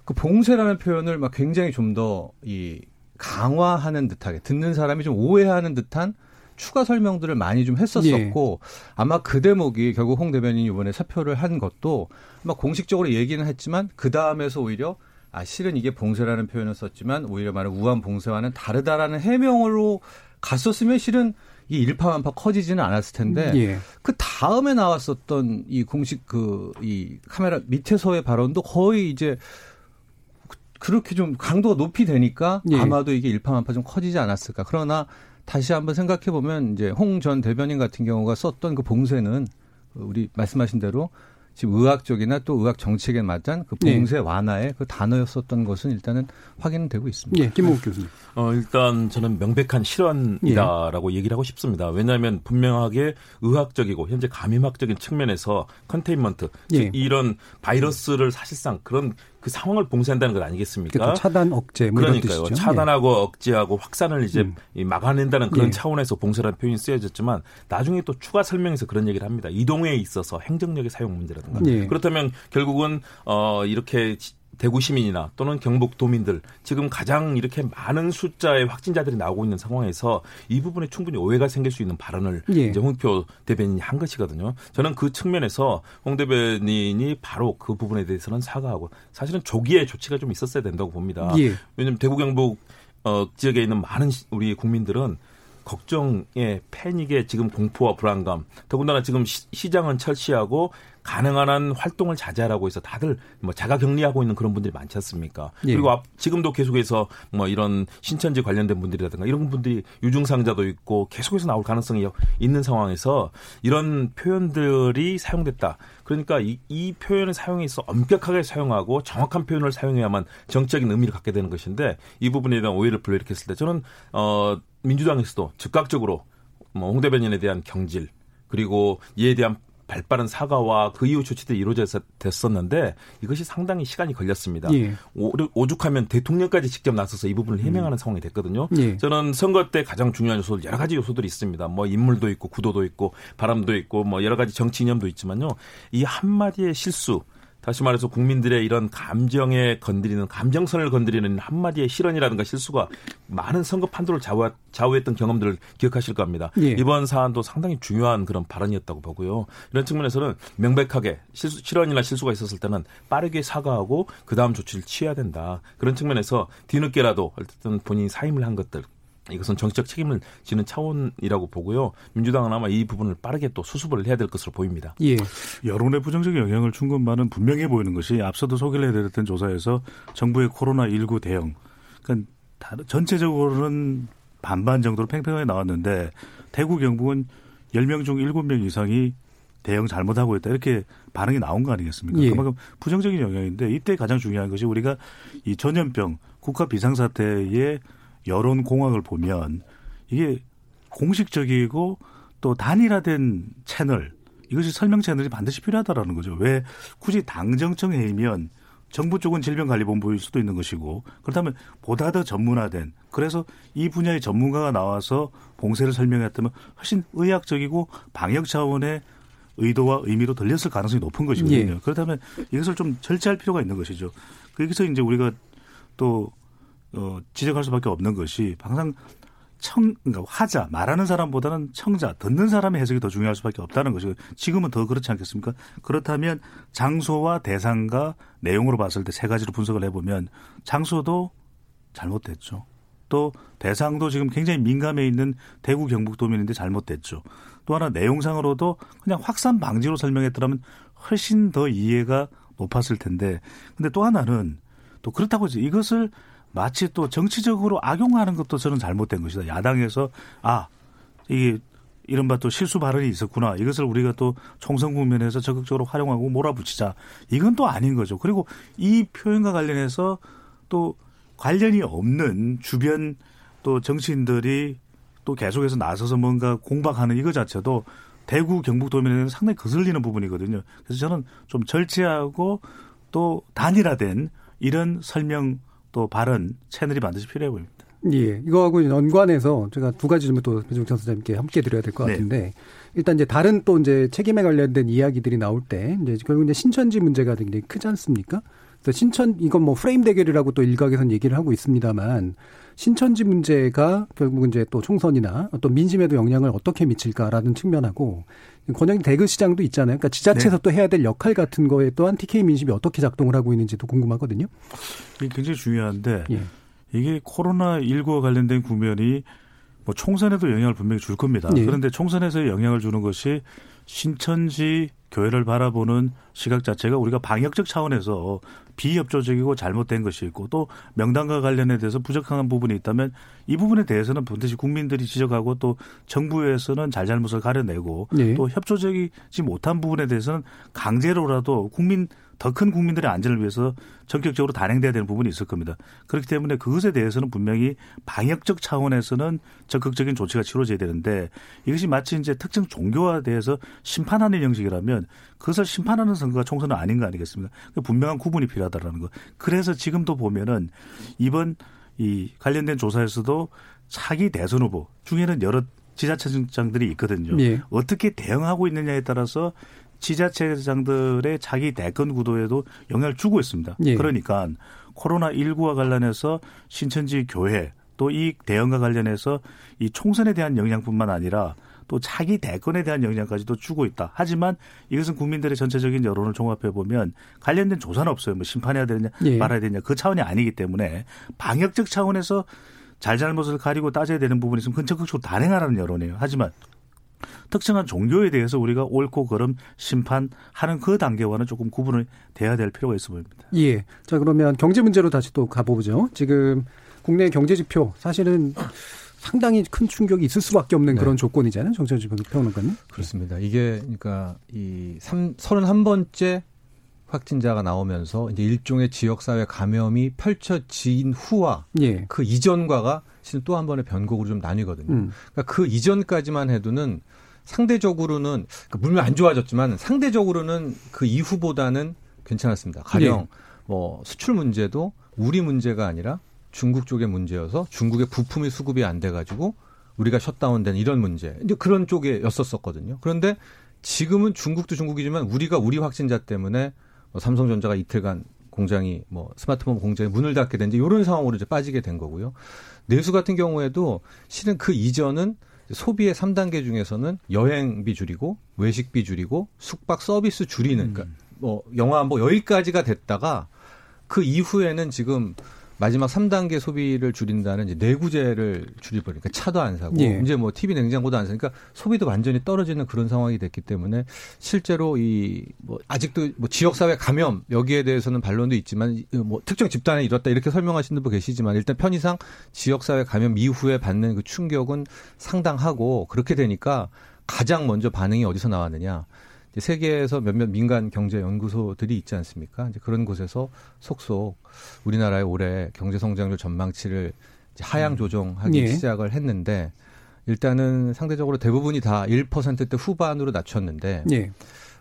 Speaker 9: 그 봉쇄라는 표현을 막 굉장히 좀 더 이 강화하는 듯하게 듣는 사람이 좀 오해하는 듯한 추가 설명들을 많이 좀 했었었고 아마 그 대목이 결국 홍 대변인이 이번에 사표를 한 것도 아마 공식적으로 얘기는 했지만 그 다음에서 오히려 아 실은 이게 봉쇄라는 표현을 썼지만 오히려 말하는 우한 봉쇄와는 다르다라는 해명으로 갔었으면 실은 이 일파만파 커지지는 않았을 텐데
Speaker 5: 예.
Speaker 9: 그 다음에 나왔었던 이 공식 그 이 카메라 밑에서의 발언도 거의 이제 그- 그렇게 좀 강도가 높이 되니까
Speaker 5: 예.
Speaker 9: 아마도 이게 일파만파 좀 커지지 않았을까. 그러나 다시 한번 생각해 보면 이제 홍 전 대변인 같은 경우가 썼던 그 봉쇄는 우리 말씀하신 대로 지금 의학적이나 또 의학 정책에 맞은 그
Speaker 5: 예.
Speaker 9: 봉쇄 완화의 그 단어였었던 것은 일단은 확인되고 있습니다.
Speaker 5: 예, 김홍국 교수님.
Speaker 7: 어, 일단 저는 명백한 실언이다라고 얘기를 하고 싶습니다. 왜냐하면 분명하게 의학적이고 현재 감염학적인 측면에서 컨테인먼트,
Speaker 5: 예.
Speaker 7: 즉 이런 바이러스를 사실상 그런 그 상황을 봉쇄한다는 것 아니겠습니까?
Speaker 5: 그또 차단 억제 뭐
Speaker 7: 그러니까요.
Speaker 5: 뜻이죠.
Speaker 7: 차단하고 억제하고 확산을 이제
Speaker 5: 음.
Speaker 7: 이 막아낸다는 그런
Speaker 5: 예.
Speaker 7: 차원에서 봉쇄라는 표현이 쓰여졌지만 나중에 또 추가 설명에서 그런 얘기를 합니다. 이동에 있어서 행정력의 사용 문제라든가.
Speaker 5: 예.
Speaker 7: 그렇다면 결국은 어 이렇게 지- 대구 시민이나 또는 경북 도민들 지금 가장 이렇게 많은 숫자의 확진자들이 나오고 있는 상황에서 이 부분에 충분히 오해가 생길 수 있는 발언을
Speaker 5: 예.
Speaker 7: 이제 홍표 대변인이 한 것이거든요. 저는 그 측면에서 홍 대변인이 바로 그 부분에 대해서는 사과하고 사실은 조기에 조치가 좀 있었어야 된다고 봅니다.
Speaker 5: 예.
Speaker 7: 왜냐하면 대구 경북 어, 지역에 있는 많은 시- 우리 국민들은 걱정에 패닉에 지금 공포와 불안감 더군다나 지금 시, 장은 철시하고 가능한 한 활동을 자제하라고 해서 다들 뭐 자가 격리하고 있는 그런 분들이 많지 않습니까?
Speaker 5: 예.
Speaker 7: 그리고 앞, 지금도 계속해서 뭐 이런 신천지 관련된 분들이라든가 이런 분들이 유증상자도 있고 계속해서 나올 가능성이 있는 상황에서 이런 표현들이 사용됐다. 그러니까 이, 이 표현을 사용해서 엄격하게 사용하고 정확한 표현을 사용해야만 정적인 의미를 갖게 되는 것인데 이 부분에 대한 오해를 불러일으켰을 때 저는 어 민주당에서도 즉각적으로 뭐 홍 대변인에 대한 경질 그리고 이에 대한 발빠른 사과와 그 이후 조치들이 이루어졌었는데 이것이 상당히 시간이 걸렸습니다.
Speaker 5: 예.
Speaker 7: 오- 오죽하면 대통령까지 직접 나서서 이 부분을 해명하는 상황이 됐거든요.
Speaker 5: 예.
Speaker 7: 저는 선거 때 가장 중요한 요소들 여러 가지 요소들이 있습니다. 뭐 인물도 있고 구도도 있고 바람도 있고 뭐 여러 가지 정치 이념도 있지만요. 이 한마디의 실수 다시 말해서 국민들의 이런 감정에 건드리는 감정선을 건드리는 한마디의 실언이라든가 실수가 많은 선거 판도를 좌우, 좌우했던 경험들을 기억하실 겁니다.
Speaker 5: 예.
Speaker 7: 이번 사안도 상당히 중요한 그런 발언이었다고 보고요. 이런 측면에서는 명백하게 실수, 실언이나 실수가 있었을 때는 빠르게 사과하고 그 다음 조치를 취해야 된다. 그런 측면에서 뒤늦게라도 어쨌든 본인이 사임을 한 것들 이것은 정치적 책임을 지는 차원이라고 보고요. 민주당은 아마 이 부분을 빠르게 또 수습을 해야 될 것으로 보입니다.
Speaker 5: 예.
Speaker 8: 여론의 부정적인 영향을 준 것만은 분명해 보이는 것이 앞서도 소개를 해드렸던 조사에서 정부의 코로나19 대응, 그러니까 전체적으로는 반반 정도로 팽팽하게 나왔는데 대구 경북은 10명 중 7명 이상이 대응 잘못하고 있다 이렇게 반응이 나온 거 아니겠습니까?
Speaker 5: 예.
Speaker 8: 그만큼 부정적인 영향인데 이때 가장 중요한 것이 우리가 이 전염병 국가 비상사태의 여론 공황을 보면 이게 공식적이고 또 단일화된 채널 이것이 설명 채널이 반드시 필요하다라는 거죠. 왜 굳이 당정청 회의면 정부 쪽은 질병관리본부일 수도 있는 것이고 그렇다면 보다 더 전문화된 그래서 이 분야의 전문가가 나와서 봉쇄를 설명했다면 훨씬 의학적이고 방역 차원의 의도와 의미로 들렸을 가능성이 높은 것이거든요.
Speaker 5: 예.
Speaker 8: 그렇다면 이것을 좀 절제할 필요가 있는 것이죠. 여기서 이제 우리가 또 어, 지적할 수밖에 없는 것이 항상 청, 그러니까 화자, 말하는 사람보다는 청자, 듣는 사람의 해석이 더 중요할 수밖에 없다는 것이고 지금은 더 그렇지 않겠습니까? 그렇다면 장소와 대상과 내용으로 봤을 때 세 가지로 분석을 해보면 장소도 잘못됐죠. 또 대상도 지금 굉장히 민감해 있는 대구 경북도민인데 잘못됐죠. 또 하나 내용상으로도 그냥 확산 방지로 설명했더라면 훨씬 더 이해가 높았을 텐데 근데 또 하나는 또 그렇다고 해서 이것을 마치 또 정치적으로 악용하는 것도 저는 잘못된 것이다. 야당에서 아 이게 이른바 또 실수 발언이 있었구나. 이것을 우리가 또 총선 국면에서 적극적으로 활용하고 몰아붙이자. 이건 또 아닌 거죠. 그리고 이 표현과 관련해서 또 관련이 없는 주변 또 정치인들이 또 계속해서 나서서 뭔가 공박하는 이거 자체도 대구 경북도민에는 상당히 거슬리는 부분이거든요. 그래서 저는 좀 절제하고 또 단일화된 이런 설명 또 발언 채널이 반드시 필요해 보입니다.
Speaker 5: 예, 이거하고 연관해서 제가 두 가지 질문 또 배종찬 선생님께 함께 드려야 될것
Speaker 8: 네.
Speaker 5: 같은데 일단 이제 다른 또 이제 책임에 관련된 이야기들이 나올 때 이제 결국 이제 신천지 문제가 굉장히 크지 않습니까? 그래서 신천 이건 뭐 프레임 대결이라고 또 일각에서는 얘기를 하고 있습니다만 신천지 문제가 결국 이제 또 총선이나 어떤 민심에도 영향을 어떻게 미칠까라는 측면하고 권영기 대구 시장도 있잖아요. 그러니까 지자체에서 또 해야 될 역할 같은 거에 또한 TK 민심이 어떻게 작동을 하고 있는지도 궁금하거든요.
Speaker 8: 이게 굉장히 중요한데
Speaker 5: 예.
Speaker 8: 이게 코로나 19와 관련된 국면이 뭐 총선에도 영향을 분명히 줄 겁니다.
Speaker 5: 예.
Speaker 8: 그런데 총선에서 영향을 주는 것이 신천지 교회를 바라보는 시각 자체가 우리가 방역적 차원에서 비협조적이고 잘못된 것이 있고 또 명단과 관련에 대해서 부적합한 부분이 있다면 이 부분에 대해서는 반드시 국민들이 지적하고 또 정부에서는 잘잘못을 가려내고
Speaker 5: 예.
Speaker 8: 또 협조적이지 못한 부분에 대해서는 강제로라도 국민 더 큰 국민들의 안전을 위해서 전격적으로 단행돼야 되는 부분이 있을 겁니다. 그렇기 때문에 그것에 대해서는 분명히 방역적 차원에서는 적극적인 조치가 치러져야 되는데 이것이 마치 이제 특정 종교에 대해서 심판하는 형식이라면 그것을 심판하는 선거가 총선은 아닌 거 아니겠습니까? 그 분명한 구분이 필요하다라는 거. 그래서 지금도 보면은 이번 이 관련된 조사에서도 차기 대선 후보 중에는 여러 지자체장들이 있거든요.
Speaker 5: 예.
Speaker 8: 어떻게 대응하고 있느냐에 따라서 지자체장들의 자기 대권 구도에도 영향을 주고 있습니다.
Speaker 5: 예.
Speaker 8: 그러니까 코로나 19와 관련해서 신천지 교회 또 이 대응과 관련해서 이 총선에 대한 영향뿐만 아니라 또 자기 대권에 대한 영향까지도 주고 있다. 하지만 이것은 국민들의 전체적인 여론을 종합해 보면 관련된 조사는 없어요. 뭐 심판해야 되느냐
Speaker 5: 예.
Speaker 8: 말아야 되느냐 그 차원이 아니기 때문에 방역적 차원에서 잘잘못을 가리고 따져야 되는 부분이 있으면 근처극적으로 단행하라는 여론이에요. 하지만 특정한 종교에 대해서 우리가 옳고 그름 심판하는 그 단계와는 조금 구분을 돼야 될 필요가 있어 보입니다.
Speaker 5: 예. 자, 그러면 경제 문제로 다시 또 가보죠. 지금 국내 경제 지표 사실은 상당히 큰 충격이 있을 수밖에 없는
Speaker 9: 네.
Speaker 5: 그런 조건이잖아요. 정철주 평론가님.
Speaker 9: 그렇습니다. 이게 그러니까 이 3, 31번째 확진자가 나오면서 이제 일종의 지역사회 감염이 펼쳐진 후와
Speaker 5: 예.
Speaker 9: 그 이전과가 실은 또한 번의 변곡으로 좀 나뉘거든요.
Speaker 5: 음.
Speaker 9: 그러니까 그 이전까지만 해도는 상대적으로는 그러니까 물론 안 좋아졌지만 상대적으로는 그 이후보다는 괜찮았습니다. 가령
Speaker 5: 예.
Speaker 9: 뭐 수출 문제도 우리 문제가 아니라 중국 쪽의 문제여서 중국의 부품이 수급이 안 돼가지고 우리가 셧다운된 이런 문제 이제 그런 쪽에였었었거든요. 그런데 지금은 중국도 중국이지만 우리가 우리 확진자 때문에 뭐 삼성전자가 이틀간 공장이 뭐 스마트폰 공장이 문을 닫게 된지 이런 상황으로 이제 빠지게 된 거고요. 내수 같은 경우에도 실은 그 이전은 소비의 3단계 중에서는 여행비 줄이고 외식비 줄이고 숙박 서비스 줄이는 그러니까 뭐 영화 뭐 여기까지가 됐다가 그 이후에는 지금 마지막 3단계 소비를 줄인다는 이제 내구재를 줄여버리니까 차도 안 사고
Speaker 5: 예.
Speaker 9: 이제 뭐 TV 냉장고도 안 사니까 소비도 완전히 떨어지는 그런 상황이 됐기 때문에 실제로 이 뭐 아직도 뭐 지역 사회 감염 여기에 대해서는 반론도 있지만 뭐 특정 집단에 이렇다 이렇게 설명하시는 분 계시지만 일단 편의상 지역 사회 감염 이후에 받는 그 충격은 상당하고 그렇게 되니까 가장 먼저 반응이 어디서 나왔느냐 세계에서 몇몇 민간 경제 연구소들이 있지 않습니까? 이제 그런 곳에서 속속 우리나라의 올해 경제 성장률 전망치를 하향 조정하기
Speaker 5: 예.
Speaker 9: 시작을 했는데 일단은 상대적으로 대부분이 다 1%대 후반으로 낮췄는데
Speaker 5: 예.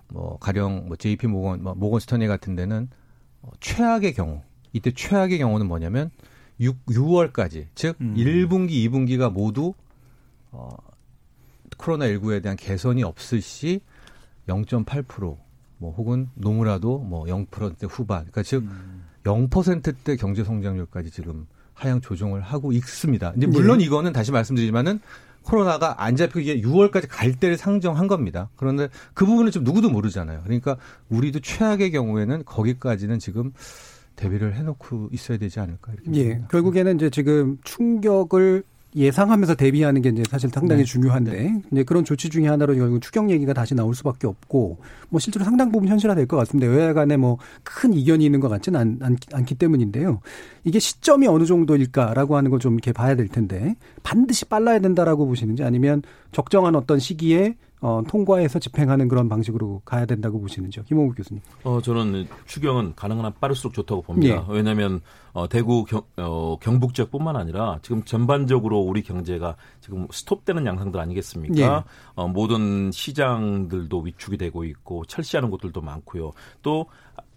Speaker 9: 뭐 가령 뭐 JP 모건 뭐 모건 스터니 같은 데는 어, 최악의 경우 이때 최악의 경우는 뭐냐면 6, 6월까지 즉
Speaker 8: 음.
Speaker 9: 1분기, 2분기가 모두 어 코로나 19에 대한 개선이 없을 시 0.8%뭐 혹은 노무라도 뭐 0%대 후반. 그러니까 즉
Speaker 8: 음.
Speaker 9: 0%대 경제 성장률까지 지금 하향 조정을 하고 있습니다. 이제 물론 이거는 다시 말씀드리지만은 코로나가 안 잡히고 이게 6월까지 갈 때를 상정한 겁니다. 그런데 그 부분은 좀 누구도 모르잖아요. 그러니까 우리도 최악의 경우에는 거기까지는 지금 대비를 해놓고 있어야 되지 않을까 이렇게
Speaker 5: 예.
Speaker 9: 봅니다.
Speaker 5: 결국에는 이제 지금 충격을 예상하면서 대비하는 게 이제 사실 상당히
Speaker 9: 네.
Speaker 5: 중요한데 이제 그런 조치 중에 하나로 결국 추경 얘기가 다시 나올 수밖에 없고 뭐 실제로 상당 부분 현실화될 것 같습니다. 여야 간에 뭐 큰 이견이 있는 것 같지는 않, 않, 않기 때문인데요. 이게 시점이 어느 정도일까라고 하는 걸 좀 이렇게 봐야 될 텐데 반드시 빨라야 된다라고 보시는지 아니면 적정한 어떤 시기에 어, 통과해서 집행하는 그런 방식으로 가야 된다고 보시는지요. 김홍국 교수님.
Speaker 7: 어, 저는 추경은 가능한 한 빠를수록 좋다고 봅니다. 왜냐하면 어, 대구 경, 어, 경북 지역뿐만 아니라 지금 전반적으로 우리 경제가 지금 스톱되는 양상들 아니겠습니까?
Speaker 5: 예.
Speaker 7: 어, 모든 시장들도 위축이 되고 있고 철시하는 곳들도 많고요. 또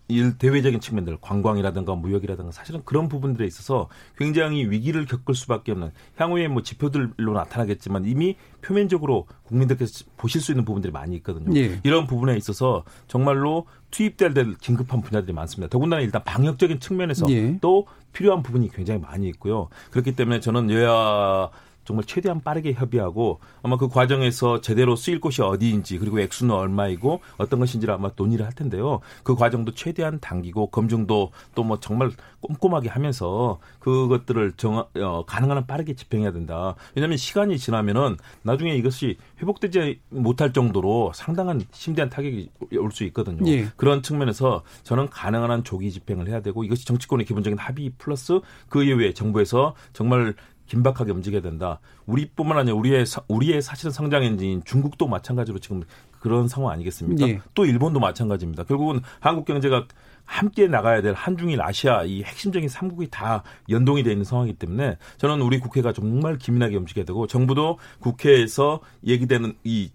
Speaker 7: 일 대외적인 측면들 관광이라든가 무역이라든가 사실은 그런 부분들에 있어서 굉장히 위기를 겪을 수밖에 없는 향후에 뭐 지표들로 나타나겠지만 이미 표면적으로 국민들께서 보실 수 있는 부분들이 많이 있거든요.
Speaker 5: 예.
Speaker 7: 이런 부분에 있어서 정말로 투입될 될 긴급한 분야들이 많습니다. 더군다나 일단 방역적인 측면에서
Speaker 5: 예.
Speaker 7: 또 필요한 부분이 굉장히 많이 있고요. 그렇기 때문에 저는 여야 정말 최대한 빠르게 협의하고 아마 그 과정에서 제대로 쓰일 곳이 어디인지 그리고 액수는 얼마이고 어떤 것인지를 아마 논의를 할 텐데요. 그 과정도 최대한 당기고 검증도 또 뭐 정말 꼼꼼하게 하면서 그것들을 정 어, 가능한 한 빠르게 집행해야 된다. 왜냐하면 시간이 지나면은 나중에 이것이 회복되지 못할 정도로 상당한 심대한 타격이 올 수 있거든요. 예. 그런 측면에서 저는 가능한 한 조기 집행을 해야 되고 이것이 정치권의 기본적인 합의 플러스 그 이후에 정부에서 정말 긴박하게 움직여야 된다. 우리뿐만 아니라 우리의 우리의 사실은 성장 엔진인 중국도 마찬가지로 지금 그런 상황 아니겠습니까? 예. 또 일본도 마찬가지입니다. 결국은 한국 경제가 함께 나가야 될 한중일 아시아 이 핵심적인 삼국이 다 연동이 되어 있는 상황이기 때문에 저는 우리 국회가 정말 기민하게 움직여야 되고 정부도 국회에서 얘기되는 이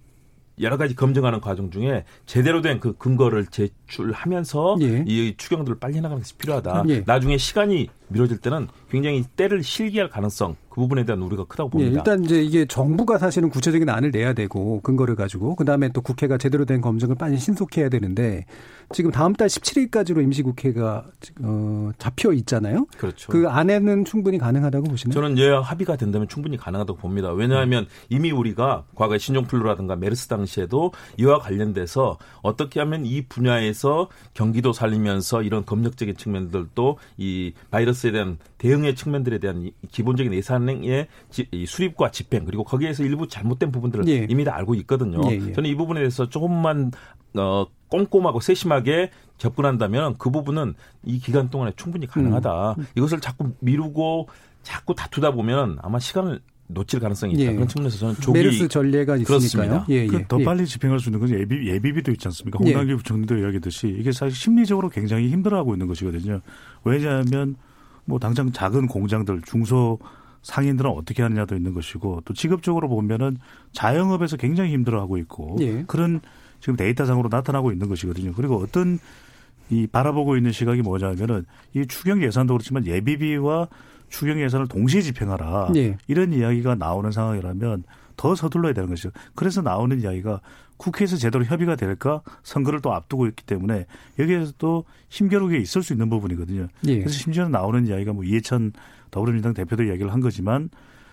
Speaker 7: 여러 가지 검증하는 과정 중에 제대로 된 그 근거를 제출하면서 예. 이 추경들을 빨리 나가는 것이 필요하다. 예. 나중에 시간이 미뤄질 때는 굉장히 때를 실기할 가능성 그 부분에 대한 우려가 크다고 봅니다.
Speaker 5: 예, 일단 이제 이게 정부가 사실은 구체적인 안을 내야 되고 근거를 가지고 그다음에 또 국회가 제대로 된 검증을 빨리 신속해야 되는데 지금 다음 달 17일까지로 임시국회가 어, 잡혀 있잖아요.
Speaker 7: 그렇죠.
Speaker 5: 그 안에는 충분히 가능하다고 보시나요?
Speaker 7: 저는 예 합의가 된다면 충분히 가능하다고 봅니다. 왜냐하면 이미 우리가 과거 신종플루라든가 메르스 당시에도 이와 관련돼서 어떻게 하면 이 분야에서 경기도 살리면서 이런 검역적인 측면들도 이 바이러스 에 대한 대응의 측면들에 대한 기본적인 예산의 수립과 집행 그리고 거기에서 일부 잘못된 부분들을 예. 이미 다 알고 있거든요. 예, 예. 저는 이 부분에 대해서 조금만 어, 꼼꼼하고 세심하게 접근한다면 그 부분은 이 기간 동안에 충분히 가능하다. 음. 이것을 자꾸 미루고 자꾸 다투다 보면 아마 시간을 놓칠 가능성이 있다. 예. 그런 측면에서 저는 조기
Speaker 5: 메르스 전례가 있으니까요.
Speaker 8: 예, 예. 그더 예. 빨리 집행할 수 있는 건 예비, 예비비도 있지 않습니까? 예. 홍남기 부총리도 이야기했듯이 이게 사실 심리적으로 굉장히 힘들어하고 있는 것이거든요. 왜냐하면 뭐 당장 작은 공장들 중소 상인들은 어떻게 하느냐도 있는 것이고 또 직업적으로 보면은 자영업에서 굉장히 힘들어하고 있고 예. 그런 지금 데이터상으로 나타나고 있는 것이거든요. 그리고 어떤 이 바라보고 있는 시각이 뭐냐면은 이 추경 예산도 그렇지만 예비비와 추경 예산을 동시에 집행하라 예. 이런 이야기가 나오는 상황이라면 더 서둘러야 되는 것이죠. 그래서 나오는 이야기가 국회에서 제대로 협의가 될까 선거를 또 앞두고 있기 때문에 여기에서도 힘겨루게 있을 수 있는 부분이거든요. 예. 그래서 심지어 나오는 이야기가 뭐 이해찬 더불어민주당 대표도 이야기를 한 거지만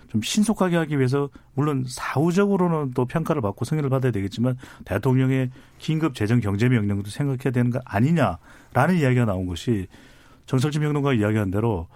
Speaker 8: 좀 신속하게 하기 위해서 물론 사후적으로는 또 평가를 받고 승인을 받아야 되겠지만 대통령의 긴급 재정 경제 명령도 생각해야 되는 거 아니냐라는 이야기가 나온 것이 정철진 평론가 이야기한 대로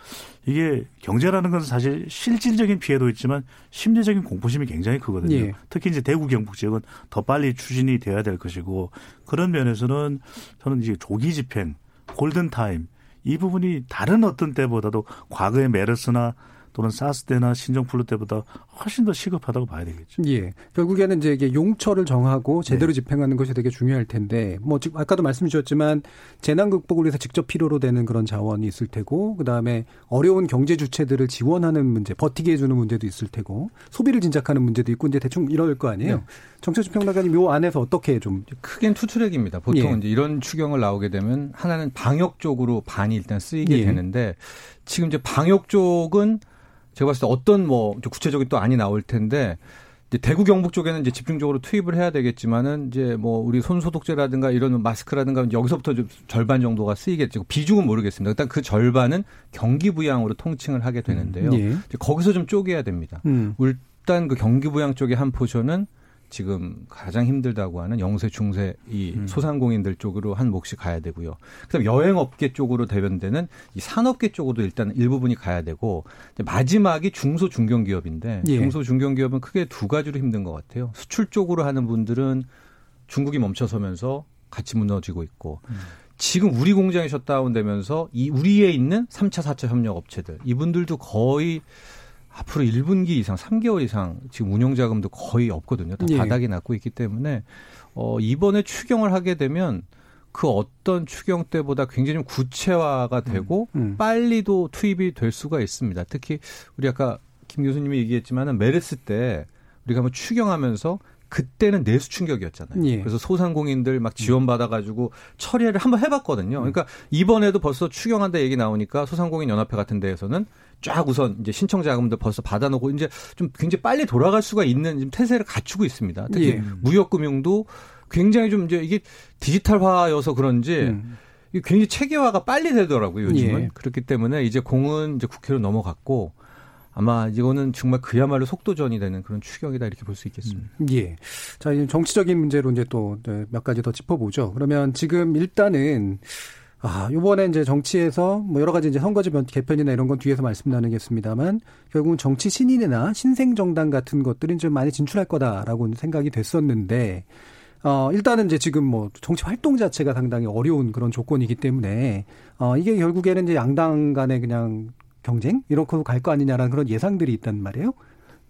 Speaker 8: 이게 경제라는 것은 사실 실질적인 피해도 있지만 심리적인 공포심이 굉장히 크거든요. 예. 특히 이제 대구 경북 지역은 더 빨리 추진이 돼야 될 것이고 그런 면에서는 저는 이제 조기 집행, 골든 타임 이 부분이 다른 어떤 때보다도 과거의 메르스나 또는 사스 때나 신종플루 때보다 훨씬 더 시급하다고 봐야 되겠죠.
Speaker 5: 예. 결국에는 이제 이게 용처를 정하고 제대로 네. 집행하는 것이 되게 중요할 텐데 뭐 지금 아까도 말씀 주셨지만 재난 극복을 위해서 직접 필요로 되는 그런 자원이 있을 테고 그다음에 어려운 경제 주체들을 지원하는 문제, 버티게 해 주는 문제도 있을 테고 소비를 진작하는 문제도 있고 이제 대충 이럴 거 아니에요. 네. 정철수 평론가님 요 안에서 어떻게 좀
Speaker 9: 크게는 two track입니다. 보통 예. 이제 이런 추경을 나오게 되면 하나는 방역 쪽으로 반이 일단 쓰이게 예. 되는데 지금 이제 방역 쪽은 제가 봤을 때 어떤 뭐 구체적인 또 안이 나올 텐데 이제 대구 경북 쪽에는 이제 집중적으로 투입을 해야 되겠지만은 이제 뭐 우리 손 소독제라든가 이런 마스크라든가 여기서부터 좀 절반 정도가 쓰이겠죠. 비중은 모르겠습니다. 일단 그 절반은 경기 부양으로 통칭을 하게 되는데요. 음, 예. 거기서 좀 쪼개야 됩니다. 음. 일단 그 경기 부양 쪽의 한 포션은 지금 가장 힘들다고 하는 영세 중세 이 음. 소상공인들 쪽으로 한 몫이 가야 되고요. 그다음 여행업계 쪽으로 대변되는 이 산업계 쪽으로도 일단 일부분이 가야 되고 마지막이 중소 중견기업인데 예. 중소 중견기업은 크게 두 가지로 힘든 것 같아요. 수출 쪽으로 하는 분들은 중국이 멈춰서면서 같이 무너지고 있고 음. 지금 우리 공장이 셧다운되면서 이 우리에 있는 3차, 4차 협력 업체들 이분들도 거의 앞으로 1분기 이상, 3개월 이상 지금 운용 자금도 거의 없거든요. 다 예. 바닥이 났고 있기 때문에 어 이번에 추경을 하게 되면 그 어떤 추경 때보다 굉장히 좀 구체화가 되고 음, 음. 빨리도 투입이 될 수가 있습니다. 특히 우리 아까 김 교수님이 얘기했지만은 메르스 때 우리가 한번 추경하면서 그때는 내수 충격이었잖아요. 예. 그래서 소상공인들 막 지원받아가지고 처리를 한번 해봤거든요. 그러니까 이번에도 벌써 추경한다 얘기 나오니까 소상공인 연합회 같은 데에서는 쫙 우선 이제 신청 자금도 벌써 받아놓고 이제 좀 굉장히 빨리 돌아갈 수가 있는 지금 태세를 갖추고 있습니다. 특히 예. 무역금융도 굉장히 좀 이제 이게 디지털화여서 그런지 음. 굉장히 체계화가 빨리 되더라고요 요즘은 예. 그렇기 때문에 이제 공은 이제 국회로 넘어갔고 아마 이거는 정말 그야말로 속도전이 되는 그런 추격이다 이렇게 볼 수 있겠습니다.
Speaker 5: 음, 예. 자, 이제 정치적인 문제로 이제 또 몇 가지 더 짚어보죠. 그러면 지금 일단은 아, 요번에 이제 정치에서 뭐 여러 가지 이제 선거제 개편이나 이런 건 뒤에서 말씀 나누겠습니다만 결국은 정치 신인이나 신생 정당 같은 것들은 좀 많이 진출할 거다라고 생각이 됐었는데 어, 일단은 이제 지금 뭐 정치 활동 자체가 상당히 어려운 그런 조건이기 때문에 어, 이게 결국에는 이제 양당 간의 그냥 경쟁 이렇게 갈 거 아니냐라는 그런 예상들이 있단 말이에요.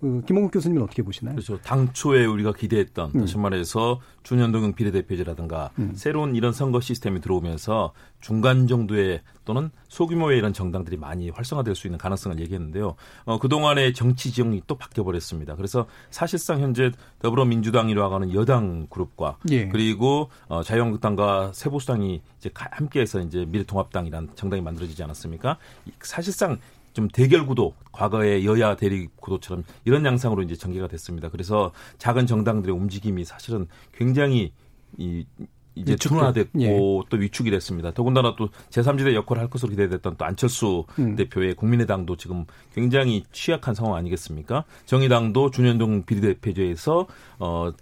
Speaker 5: 그 김홍국 교수님은 어떻게 보시나요?
Speaker 7: 그렇죠. 당초에 우리가 기대했던 음. 다시 말해서 준현동형 비례대표제라든가 음. 새로운 이런 선거 시스템이 들어오면서 중간 정도의 또는 소규모의 이런 정당들이 많이 활성화될 수 있는 가능성을 얘기했는데요. 어, 그동안의 정치 지형이 또 바뀌어버렸습니다. 그래서 사실상 현재 더불어민주당이라고 하는 여당 그룹과 예. 그리고 어, 자유한국당과 세보수당이 이제 함께해서 이제 미래통합당이라는 정당이 만들어지지 않았습니까? 사실상 좀 대결 구도, 과거의 여야 대립 구도처럼 이런 양상으로 이제 전개가 됐습니다. 그래서 작은 정당들의 움직임이 사실은 굉장히 이 이제 둔화됐고 예. 또 위축이 됐습니다. 더군다나 또 제3지대 역할을 할 것으로 기대됐던 또 안철수 음. 대표의 국민의당도 지금 굉장히 취약한 상황 아니겠습니까? 정의당도 준현동 비례대표제에서 어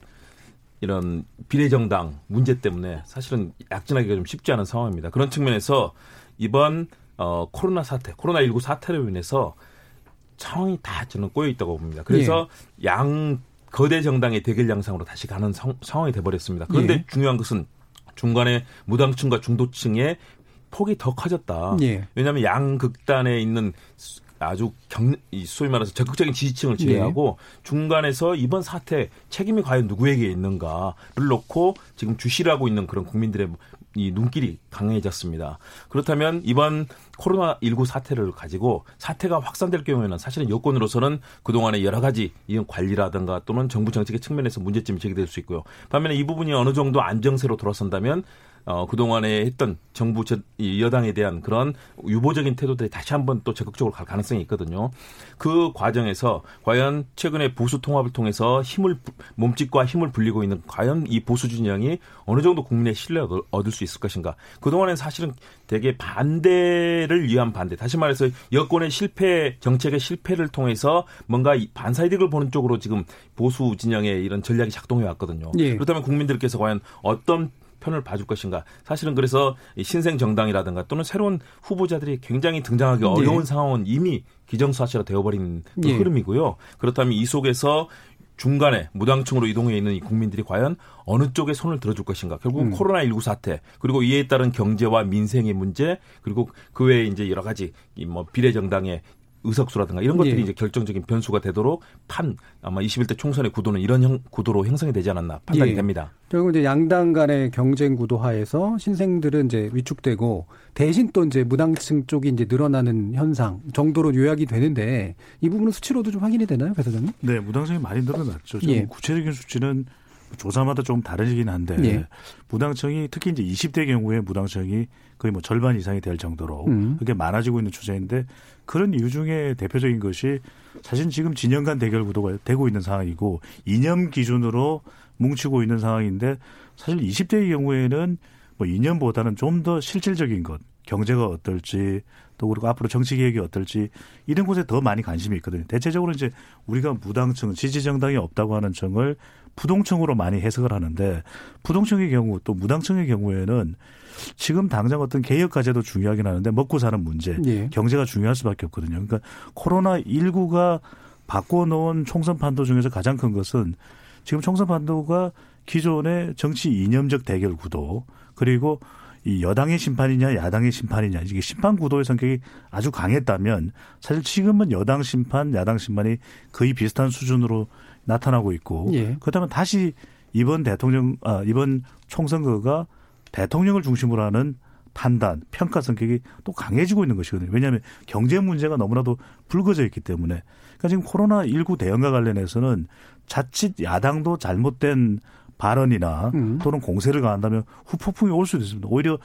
Speaker 7: 이런 비례정당 문제 때문에 사실은 약진하기가 좀 쉽지 않은 상황입니다. 그런 측면에서 이번 어, 코로나 사태, 코로나19 사태로 인해서 상황이 다 저는 꼬여 있다고 봅니다. 그래서 예. 양 거대 정당의 대결 양상으로 다시 가는 상, 황이 돼버렸습니다. 그런데 예. 중요한 것은 중간에 무당층과 중도층의 폭이 더 커졌다. 예. 왜냐하면 양 극단에 있는 아주 경, 소위 말해서 적극적인 지지층을 제외하고 예. 중간에서 이번 사태 책임이 과연 누구에게 있는가를 놓고 지금 주시하고 있는 그런 국민들의 이 눈길이 강해졌습니다. 그렇다면 이번 코로나19 사태를 가지고 사태가 확산될 경우에는 사실은 여권으로서는 그동안의 여러 가지 이런 관리라든가 또는 정부 정책의 측면에서 문제점이 제기될 수 있고요. 반면에 이 부분이 어느 정도 안정세로 돌아선다면 어, 그동안에 했던 정부 여당에 대한 그런 유보적인 태도들이 다시 한번 또 적극적으로 갈 가능성이 있거든요. 그 과정에서 과연 최근에 보수 통합을 통해서 힘을 몸집과 힘을 불리고 있는 과연 이 보수 진영이 어느 정도 국민의 신뢰를 얻을 수 있을 것인가. 그동안엔 사실은 되게 반대를 위한 반대. 다시 말해서 여권의 실패 정책의 실패를 통해서 뭔가 반사이득을 보는 쪽으로 지금 보수 진영의 이런 전략이 작동해 왔거든요. 예. 그렇다면 국민들께서 과연 어떤 편을 봐줄 것인가. 사실은 그래서 신생 정당이라든가 또는 새로운 후보자들이 굉장히 등장하기 네. 어려운 네. 상황은 이미 기정사실화 되어버린 그 네. 흐름이고요. 그렇다면 이 속에서 중간에 무당층으로 이동해 있는 이 국민들이 과연 어느 쪽에 손을 들어줄 것인가. 결국 음. 코로나19 사태 그리고 이에 따른 경제와 민생의 문제 그리고 그 외에 이제 여러 가지 이뭐 비례정당의 의석수라든가 이런 것들이 예. 이제 결정적인 변수가 되도록 판 아마 21대 총선의 구도는 이런 형, 구도로 형성이 되지 않았나 판단이 예. 됩니다.
Speaker 5: 결국 이제 양당 간의 경쟁 구도 하에서 신생들은 이제 위축되고 대신 또 이제 무당층 쪽이 이제 늘어나는 현상 정도로 요약이 되는데 이 부분은 수치로도 좀 확인이 되나요, 배 사장님?
Speaker 8: 네, 무당층이 많이 늘어났죠. 예. 구체적인 수치는 조사마다 좀 다르긴 한데 예. 무당청이 특히 이제 20대 경우에 무당청이 거의 뭐 절반 이상이 될 정도로 음. 그게 많아지고 있는 추세인데 그런 이유 중에 대표적인 것이 사실 지금 진영 간 대결 구도가 되고 있는 상황이고 이념 기준으로 뭉치고 있는 상황인데 사실 20대의 경우에는 뭐 이념보다는 좀 더 실질적인 것 경제가 어떨지 또 그리고 앞으로 정치 계획이 어떨지 이런 곳에 더 많이 관심이 있거든요. 대체적으로 이제 우리가 무당층 지지 정당이 없다고 하는 청을 부동층으로 많이 해석을 하는데 부동층의 경우 또 무당층의 경우에는 지금 당장 어떤 개혁 과제도 중요하긴 하는데 먹고 사는 문제, 예. 경제가 중요할 수밖에 없거든요. 그러니까 코로나 19가 바꿔놓은 총선 판도 중에서 가장 큰 것은 지금 총선 판도가 기존의 정치 이념적 대결 구도 그리고 이 여당의 심판이냐 야당의 심판이냐 이게 심판 구도의 성격이 아주 강했다면 사실 지금은 여당 심판 야당 심판이 거의 비슷한 수준으로 나타나고 있고 예. 그렇다면 다시 이번 대통령 아 이번 총선거가 대통령을 중심으로 하는 판단, 평가 성격이 또 강해지고 있는 것이거든요. 왜냐하면 경제 문제가 너무나도 불거져 있기 때문에. 그러니까 지금 코로나19 대응과 관련해서는 자칫 야당도 잘못된 발언이나 음. 또는 공세를 가한다면 후폭풍이 올 수도 있습니다. 오히려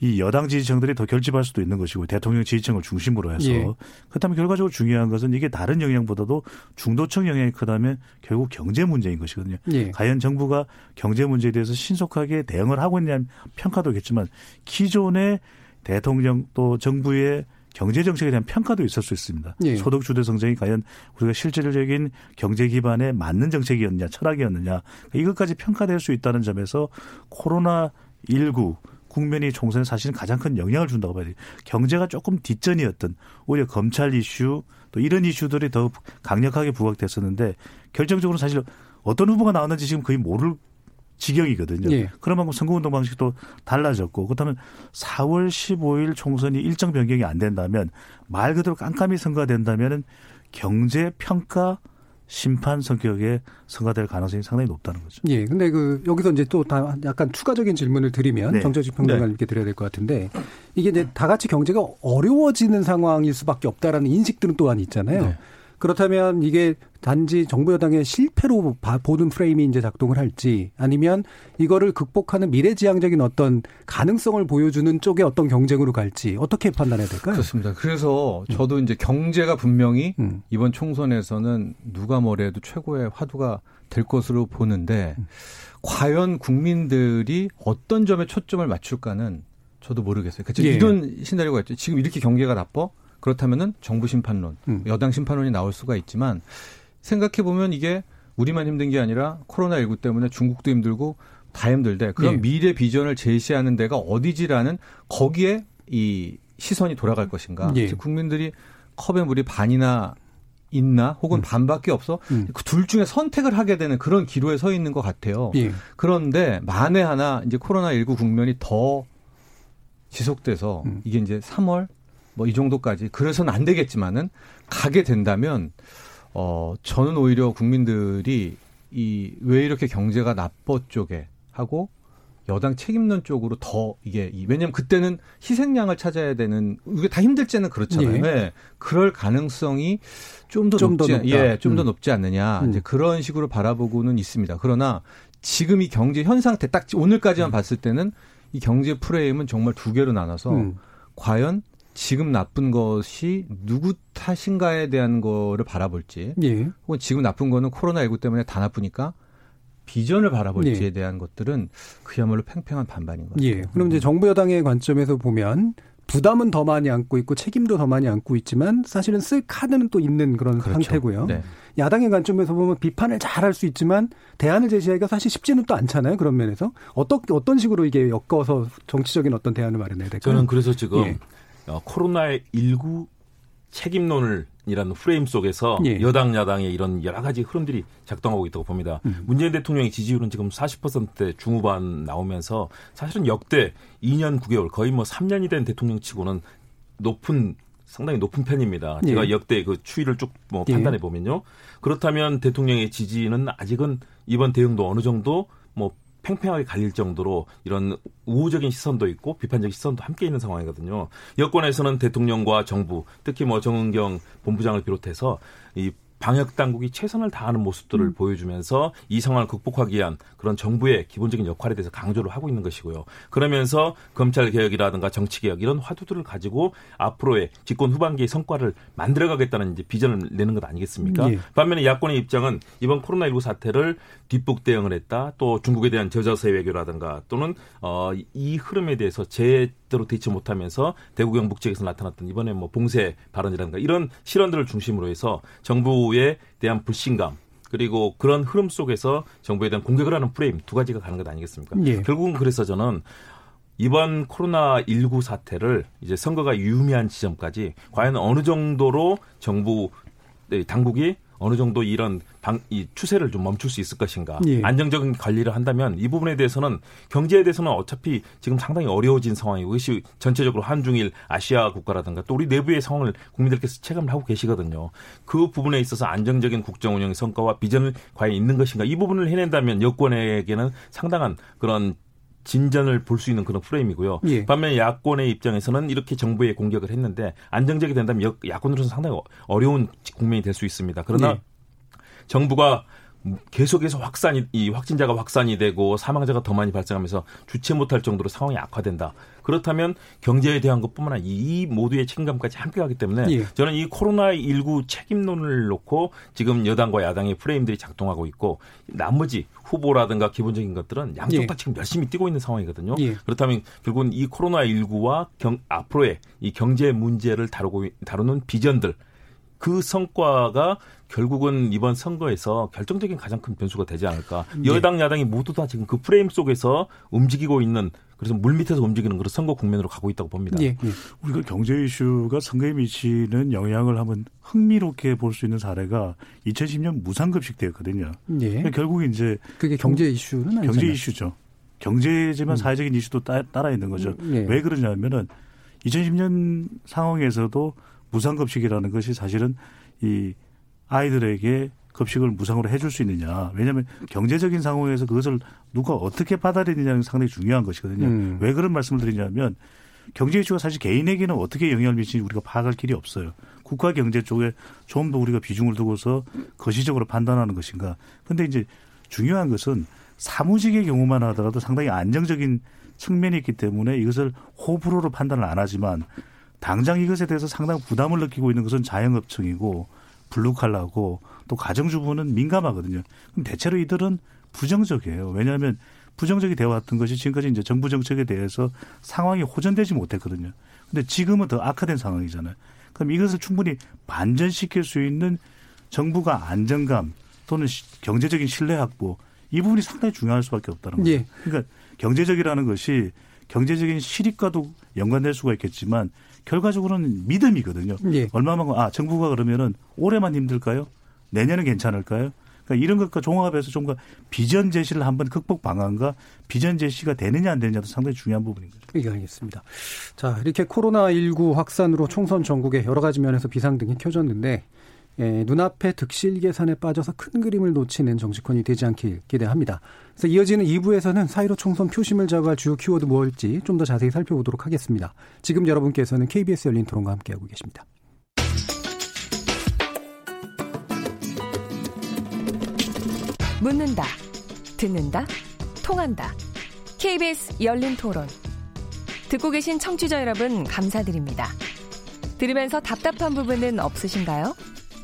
Speaker 8: 이 여당 지지층들이 더 결집할 수도 있는 것이고 대통령 지지층을 중심으로 해서 예. 그렇다면 결과적으로 중요한 것은 이게 다른 영향보다도 중도층 영향이 크다면 결국 경제 문제인 것이거든요. 예. 과연 정부가 경제 문제에 대해서 신속하게 대응을 하고 있냐는 평가도 겠지만 기존의 대통령 또 정부의 경제 정책에 대한 평가도 있을 수 있습니다.
Speaker 5: 예.
Speaker 8: 소득 주도 성장이 과연 우리가 실질적인 경제 기반에 맞는 정책이었느냐, 철학이었느냐 이것까지 평가될 수 있다는 점에서 코로나 19 국면이 총선에 사실은 가장 큰 영향을 준다고 봐야 돼요. 경제가 조금 뒷전이었던 오히려 검찰 이슈 또 이런 이슈들이 더 강력하게 부각됐었는데 결정적으로 사실 어떤 후보가 나왔는지 지금 거의 모를 지경이거든요.
Speaker 5: 예.
Speaker 8: 그런 만큼 선거운동 방식도 달라졌고 그렇다면 4월 15일 총선이 일정 변경이 안 된다면 말 그대로 깜깜이 선거가 된다면은 경제 평가 심판 성격의 선거될 가능성이 상당히 높다는 거죠.
Speaker 5: 예. 근데 그 여기서 이제 또 다 약간 추가적인 질문을 드리면
Speaker 8: 네.
Speaker 5: 정재직 평론가님께 드려야 될 것 같은데 이게 이제 다 같이 경제가 어려워지는 상황일 수밖에 없다라는 인식들은 또한 있잖아요.
Speaker 9: 네.
Speaker 5: 그렇다면 이게 단지 정부 여당의 실패로 봐- 보는 프레임이 이제 작동을 할지 아니면 이거를 극복하는 미래지향적인 어떤 가능성을 보여주는 쪽의 어떤 경쟁으로 갈지 어떻게 판단해야 될까요?
Speaker 9: 그렇습니다. 그래서 저도 이제 경제가 분명히
Speaker 5: 음.
Speaker 9: 이번 총선에서는 누가 뭐래도 최고의 화두가 될 것으로 보는데 과연 국민들이 어떤 점에 초점을 맞출까는 저도 모르겠어요. 그러니까
Speaker 5: 예.
Speaker 9: 이런 시나리오가 있죠. 지금 이렇게 경제가 나빠? 그렇다면은 정부 심판론,
Speaker 5: 음.
Speaker 9: 여당 심판론이 나올 수가 있지만 생각해 보면 이게 우리만 힘든 게 아니라 코로나 19 때문에 중국도 힘들고 다 힘들대. 그럼
Speaker 5: 예.
Speaker 9: 미래 비전을 제시하는 데가 어디지라는 거기에 이 시선이 돌아갈 것인가.
Speaker 5: 예.
Speaker 9: 즉 국민들이 컵에 물이 반이나 있나 혹은 반밖에 없어
Speaker 5: 음.
Speaker 9: 그둘 중에 선택을 하게 되는 그런 기로에 서 있는 것 같아요.
Speaker 5: 예.
Speaker 9: 그런데 만에 하나 이제 코로나 19 국면이 더 지속돼서
Speaker 5: 음.
Speaker 9: 이게 이제 3월 뭐 이 정도까지 그래서는 안 되겠지만은 가게 된다면 어 저는 오히려 국민들이 이 왜 이렇게 경제가 나빠 쪽에 하고 여당 책임론 쪽으로 더 이게 이- 왜냐면 그때는 희생양을 찾아야 되는 이게 다 힘들지는 그렇잖아요.
Speaker 5: 예.
Speaker 9: 네. 그럴 가능성이 좀더
Speaker 5: 좀더
Speaker 9: 높지
Speaker 5: 높다.
Speaker 9: 예, 좀더
Speaker 5: 음.
Speaker 9: 높지 않느냐.
Speaker 5: 음.
Speaker 9: 이제 그런 식으로 바라보고는 있습니다. 그러나 지금 이 경제 현 상태 딱 오늘까지만 봤을 때는 이 경제 프레임은 정말 두 개로 나눠서
Speaker 5: 음.
Speaker 9: 과연 지금 나쁜 것이 누구 탓인가에 대한 거를 바라볼지
Speaker 5: 예.
Speaker 9: 혹은 지금 나쁜 거는 코로나19 때문에 다 나쁘니까 비전을 바라볼지에
Speaker 5: 예.
Speaker 9: 대한 것들은 그야말로 팽팽한 반반인 것 같아요.
Speaker 5: 예. 그럼 이제 정부 여당의 관점에서 보면 부담은 더 많이 안고 있고 책임도 더 많이 안고 있지만 사실은 쓸 카드는 또 있는 그런
Speaker 9: 그렇죠.
Speaker 5: 상태고요.
Speaker 9: 네.
Speaker 5: 야당의 관점에서 보면 비판을 잘 할 수 있지만 대안을 제시하기가 사실 쉽지는 또 않잖아요. 그런 면에서 어떤 어떤 식으로 이게 엮어서 정치적인 어떤 대안을 마련해야 될까요?
Speaker 7: 저는 그래서 지금
Speaker 5: 예.
Speaker 7: 어, 코로나19 책임론을 이라는 프레임 속에서
Speaker 5: 예.
Speaker 7: 여당 야당의 이런 여러 가지 흐름들이 작동하고 있다고 봅니다.
Speaker 5: 음.
Speaker 7: 문재인 대통령의 지지율은 지금 40%대 중후반 나오면서 사실은 역대 2년 9개월 거의 뭐 3년이 된 대통령치고는 높은 상당히 높은 편입니다.
Speaker 5: 예.
Speaker 7: 제가 역대 그 추이를 쭉뭐
Speaker 5: 예.
Speaker 7: 판단해 보면요. 그렇다면 대통령의 지지는 아직은 이번 대응도 어느 정도 뭐 팽팽하게 갈릴 정도로 이런 우호적인 시선도 있고 비판적 시선도 함께 있는 상황이거든요. 여권에서는 대통령과 정부, 특히 뭐 정은경 본부장을 비롯해서 이 방역 당국이 최선을 다하는 모습들을 보여주면서 이 상황을 극복하기 위한 그런 정부의 기본적인 역할에 대해서 강조를 하고 있는 것이고요. 그러면서 검찰 개혁이라든가 정치 개혁 이런 화두들을 가지고 앞으로의 집권 후반기의 성과를 만들어가겠다는 이제 비전을 내는 것 아니겠습니까?
Speaker 5: 예.
Speaker 7: 반면에 야권의 입장은 이번 코로나19 사태를 뒷북 대응을 했다. 또 중국에 대한 저자세 외교라든가 또는 어, 이 흐름에 대해서 제 대로 대처 못하면서 대구 경북 지역에서 나타났던 이번에 뭐 봉쇄 발언이라든가 이런 실언들을 중심으로 해서 정부에 대한 불신감 그리고 그런 흐름 속에서 정부에 대한 공격을 하는 프레임 두 가지가 가는 것 아니겠습니까?
Speaker 5: 예.
Speaker 7: 결국은 그래서 저는 이번 코로나 19 사태를 이제 선거가 유의미한 지점까지 과연 어느 정도로 정부 네, 당국이 어느 정도 이런 방, 이 추세를 좀 멈출 수 있을 것인가.
Speaker 5: 예.
Speaker 7: 안정적인 관리를 한다면 이 부분에 대해서는 경제에 대해서는 어차피 지금 상당히 어려워진 상황이고 이것이 전체적으로 한중일 아시아 국가라든가 또 우리 내부의 상황을 국민들께서 체감을 하고 계시거든요. 그 부분에 있어서 안정적인 국정 운영의 성과와 비전을 과연 있는 것인가. 이 부분을 해낸다면 여권에게는 상당한 그런 진전을 볼 수 있는 그런 프레임이고요.
Speaker 5: 예.
Speaker 7: 반면에 야권의 입장에서는 이렇게 정부에 공격을 했는데 안정적이 된다면 여- 야권으로서는 상당히 어려운 국면이 될 수 있습니다. 그러나
Speaker 5: 예.
Speaker 7: 정부가 계속해서 확산이 이 확진자가 확산이 되고 사망자가 더 많이 발생하면서 주체 못할 정도로 상황이 악화된다. 그렇다면 경제에 대한 것뿐만 아니라 이 모두의 책임감까지 함께 가기 때문에 예. 저는 이 코로나 19 책임론을 놓고 지금 여당과 야당의 프레임들이 작동하고 있고 나머지 후보라든가 기본적인 것들은 양쪽 예. 다 지금 열심히 뛰고 있는 상황이거든요. 예. 그렇다면 결국은 이 코로나 19와 경, 앞으로의 이 경제 문제를 다루고 다루는 비전들 그 성과가 결국은 이번 선거에서 결정적인 가장 큰 변수가 되지 않을까. 네. 여당 야당이 모두 다 지금 그 프레임 속에서 움직이고 있는 그래서 물 밑에서 움직이는 그런 선거 국면으로 가고 있다고 봅니다. 예. 예.
Speaker 8: 우리가 경제 이슈가 선거에 미치는 영향을 한번 흥미롭게 볼 수 있는 사례가 2010년 무상급식 때였거든요. 예. 그러니까 결국 이제
Speaker 5: 그게 경제 이슈는 아니잖아요.
Speaker 8: 경제 이슈죠. 경제지만 음. 사회적인 이슈도 따, 라 있는 거죠. 음, 예. 왜 그러냐면은 2010년 상황에서도 무상급식이라는 것이 사실은 이 아이들에게 급식을 무상으로 해줄 수 있느냐. 왜냐하면 경제적인 상황에서 그것을 누가 어떻게 받아들이느냐는 상당히 중요한 것이거든요. 음. 왜 그런 말씀을 드리냐면 경제 이슈가 사실 개인에게는 어떻게 영향을 미치는지 우리가 파악할 길이 없어요. 국가 경제 쪽에 좀 더 우리가 비중을 두고서 거시적으로 판단하는 것인가. 근데 이제 중요한 것은 사무직의 경우만 하더라도 상당히 안정적인 측면이 있기 때문에 이것을 호불호로 판단을 안 하지만 당장 이것에 대해서 상당 부담을 느끼고 있는 것은 자영업층이고 블루칼라고 또 가정주부는 민감하거든요. 그럼 대체로 이들은 부정적이에요. 왜냐하면 부정적이 되어 왔던 것이 지금까지 이제 정부 정책에 대해서 상황이 호전되지 못했거든요. 근데 지금은 더 악화된 상황이잖아요. 그럼 이것을 충분히 반전시킬 수 있는 정부가 안정감 또는 경제적인 신뢰 확보 이 부분이 상당히 중요할 수밖에 없다는 거죠. 예. 그러니까 경제적이라는 것이 경제적인 실익과도 연관될 수가 있겠지만 결과적으로는 믿음이거든요. 예. 얼마만 아 정부가 그러면은 올해만 힘들까요? 내년은 괜찮을까요? 그러니까 이런 것과 종합해서 좀더 비전 제시를 한번 극복 방안과 비전 제시가 되느냐 안 되느냐도 상당히 중요한 부분인 거죠.
Speaker 5: 예, 알겠습니다. 자, 이렇게 코로나19 확산으로 총선 전국에 여러 가지 면에서 비상등이 켜졌는데 예, 눈앞에 득실 계산에 빠져서 큰 그림을 놓치는 정치권이 되지 않길 기대합니다. 그래서 이어지는 2부에서는 사이로 총선 표심을 잡아갈 주요 키워드 무엇일지 좀 더 자세히 살펴보도록 하겠습니다. 지금 여러분께서는 KBS 열린 토론과 함께하고 계십니다.
Speaker 6: 묻는다, 듣는다, 통한다. KBS 열린 토론. 듣고 계신 청취자 여러분 감사드립니다. 들으면서 답답한 부분은 없으신가요?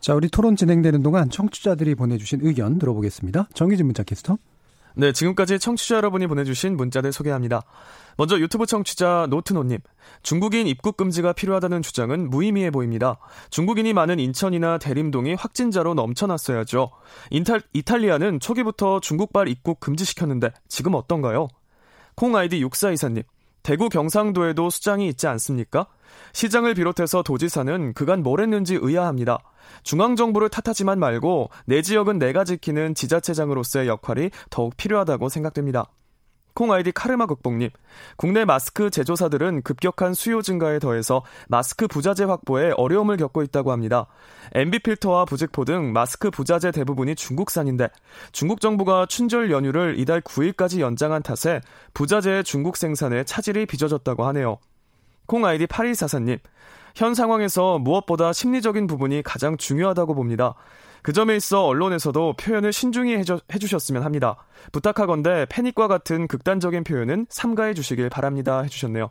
Speaker 5: 자, 우리 토론 진행되는 동안 청취자들이 보내주신 의견 들어보겠습니다. 정희진 문자 캐스터.
Speaker 10: 네, 지금까지 청취자 여러분이 보내주신 문자들 소개합니다. 먼저 유튜브 청취자 노트노님. 중국인 입국 금지가 필요하다는 주장은 무의미해 보입니다. 중국인이 많은 인천이나 대림동이 확진자로 넘쳐났어야죠. 인탈, 이탈리아는 초기부터 중국발 입국 금지시켰는데 지금 어떤가요? 콩 아이디 육사이사님. 대구 경상도에도 수장이 있지 않습니까? 시장을 비롯해서 도지사는 그간 뭘 했는지 의아합니다. 중앙정부를 탓하지만 말고 내 지역은 내가 지키는 지자체장으로서의 역할이 더욱 필요하다고 생각됩니다. 콩 아이디 카르마 극복님, 국내 마스크 제조사들은 급격한 수요 증가에 더해서 마스크 부자재 확보에 어려움을 겪고 있다고 합니다. MB 필터와 부직포 등 마스크 부자재 대부분이 중국산인데 중국 정부가 춘절 연휴를 이달 9일까지 연장한 탓에 부자재의 중국 생산에 차질이 빚어졌다고 하네요. 콩 아이디 8144님, 현 상황에서 무엇보다 심리적인 부분이 가장 중요하다고 봅니다. 그 점에 있어 언론에서도 표현을 신중히 해주, 해주셨으면 합니다. 부탁하건대 패닉과 같은 극단적인 표현은 삼가해 주시길 바랍니다. 해주셨네요.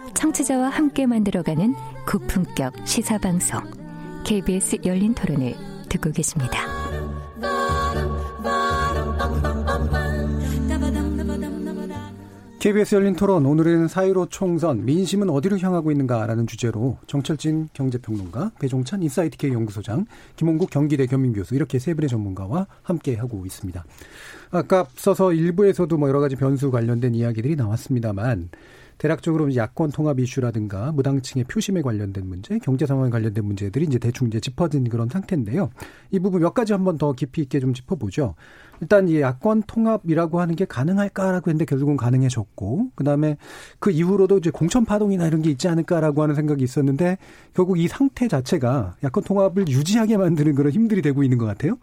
Speaker 11: 청취자와 함께 만들어가는 고품격 시사방송 KBS 열린 토론을 듣고 계십니다.
Speaker 5: KBS 열린 토론 오늘은 4.15 총선 민심은 어디로 향하고 있는가라는 주제로 정철진 경제평론가 배종찬 인사이트K 연구소장 김홍국 경기대 겸임교수 이렇게 세 분의 전문가와 함께 하고 있습니다. 아까 써서 일부에서도 뭐 여러 가지 변수 관련된 이야기들이 나왔습니다만 대략적으로 야권 통합 이슈라든가 무당층의 표심에 관련된 문제, 경제 상황에 관련된 문제들이 이제 대충 이제 짚어진 그런 상태인데요. 이 부분 몇 가지 한번 더 깊이 있게 좀 짚어보죠. 일단 이 야권 통합이라고 하는 게 가능할까라고 했는데 결국은 가능해졌고, 그 다음에 그 이후로도 이제 공천 파동이나 이런 게 있지 않을까라고 하는 생각이 있었는데 결국 이 상태 자체가 야권 통합을 유지하게 만드는 그런 힘들이 되고 있는 것 같아요.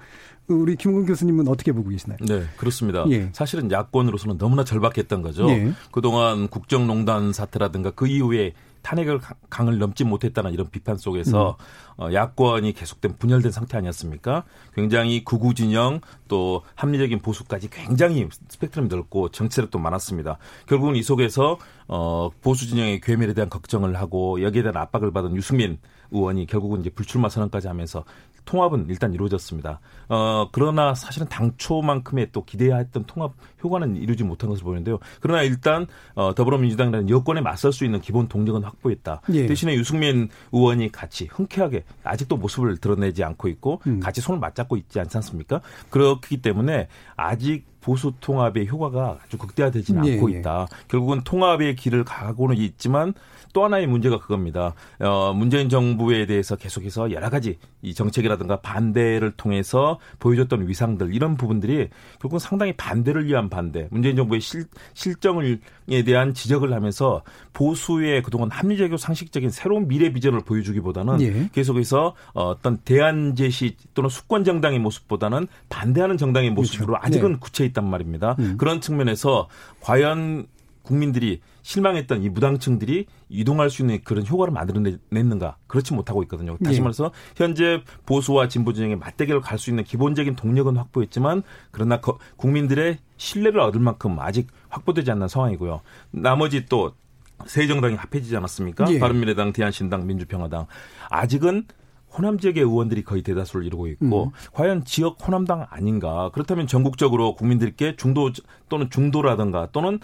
Speaker 5: 우리 김웅 교수님은 어떻게 보고 계시나요?
Speaker 7: 네, 그렇습니다.
Speaker 5: 예.
Speaker 7: 사실은 야권으로서는 너무나 절박했던 거죠.
Speaker 5: 예.
Speaker 7: 그동안 국정농단 사태라든가 그 이후에 탄핵을 강을 넘지 못했다는 이런 비판 속에서 음. 어, 야권이 계속된 분열된 상태 아니었습니까? 굉장히 구구 진영 또 합리적인 보수까지 굉장히 스펙트럼이 넓고 정체력도 많았습니다. 결국은 이 속에서 어, 보수 진영의 괴멸에 대한 걱정을 하고 여기에 대한 압박을 받은 유승민 의원이 결국은 이제 불출마 선언까지 하면서 통합은 일단 이루어졌습니다. 어, 그러나 사실은 당초만큼의 또 기대했던 통합 효과는 이루지 못한 것으로 보이는데요. 그러나 일단 어, 더불어민주당이라는 여권에 맞설 수 있는 기본 동력은 확보했다. 예. 대신에 유승민 의원이 같이 흔쾌하게 아직도 모습을 드러내지 않고 있고 음. 같이 손을 맞잡고 있지 않지 않습니까? 그렇기 때문에 아직 보수 통합의 효과가 아주 극대화되지는 예, 않고 있다. 예. 결국은 통합의 길을 가고는 있지만 또 하나의 문제가 그겁니다. 어, 문재인 정부에 대해서 계속해서 여러 가지 이 정책이라든가 반대를 통해서 보여줬던 위상들 이런 부분들이 결국 상당히 반대를 위한 반대, 문재인 정부의 실, 실정을에 대한 지적을 하면서 보수의 그동안 합리적이고 상식적인 새로운 미래 비전을 보여주기보다는 예. 계속해서 어떤 대안 제시 또는 수권 정당의 모습보다는 반대하는 정당의 모습으로 그렇죠. 아직은 네. 있단 말입니다. 음. 그런 측면에서 과연 국민들이 실망했던 이 무당층들이 이동할 수 있는 그런 효과를 만들어냈는가 그렇지 못하고 있거든요. 다시 예. 말해서 현재 보수와 진보 진영의 맞대결을 갈 수 있는 기본적인 동력은 확보했지만 그러나 국민들의 신뢰를 얻을 만큼 아직 확보되지 않는 상황이고요. 나머지 또 세 정당이 합해지지 않았습니까? 예. 바른미래당, 대한신당, 민주평화당 아직은 호남 지역의 의원들이 거의 대다수를 이루고 있고 음. 과연 지역 호남당 아닌가? 그렇다면 전국적으로 국민들께 중도 또는 중도라든가 또는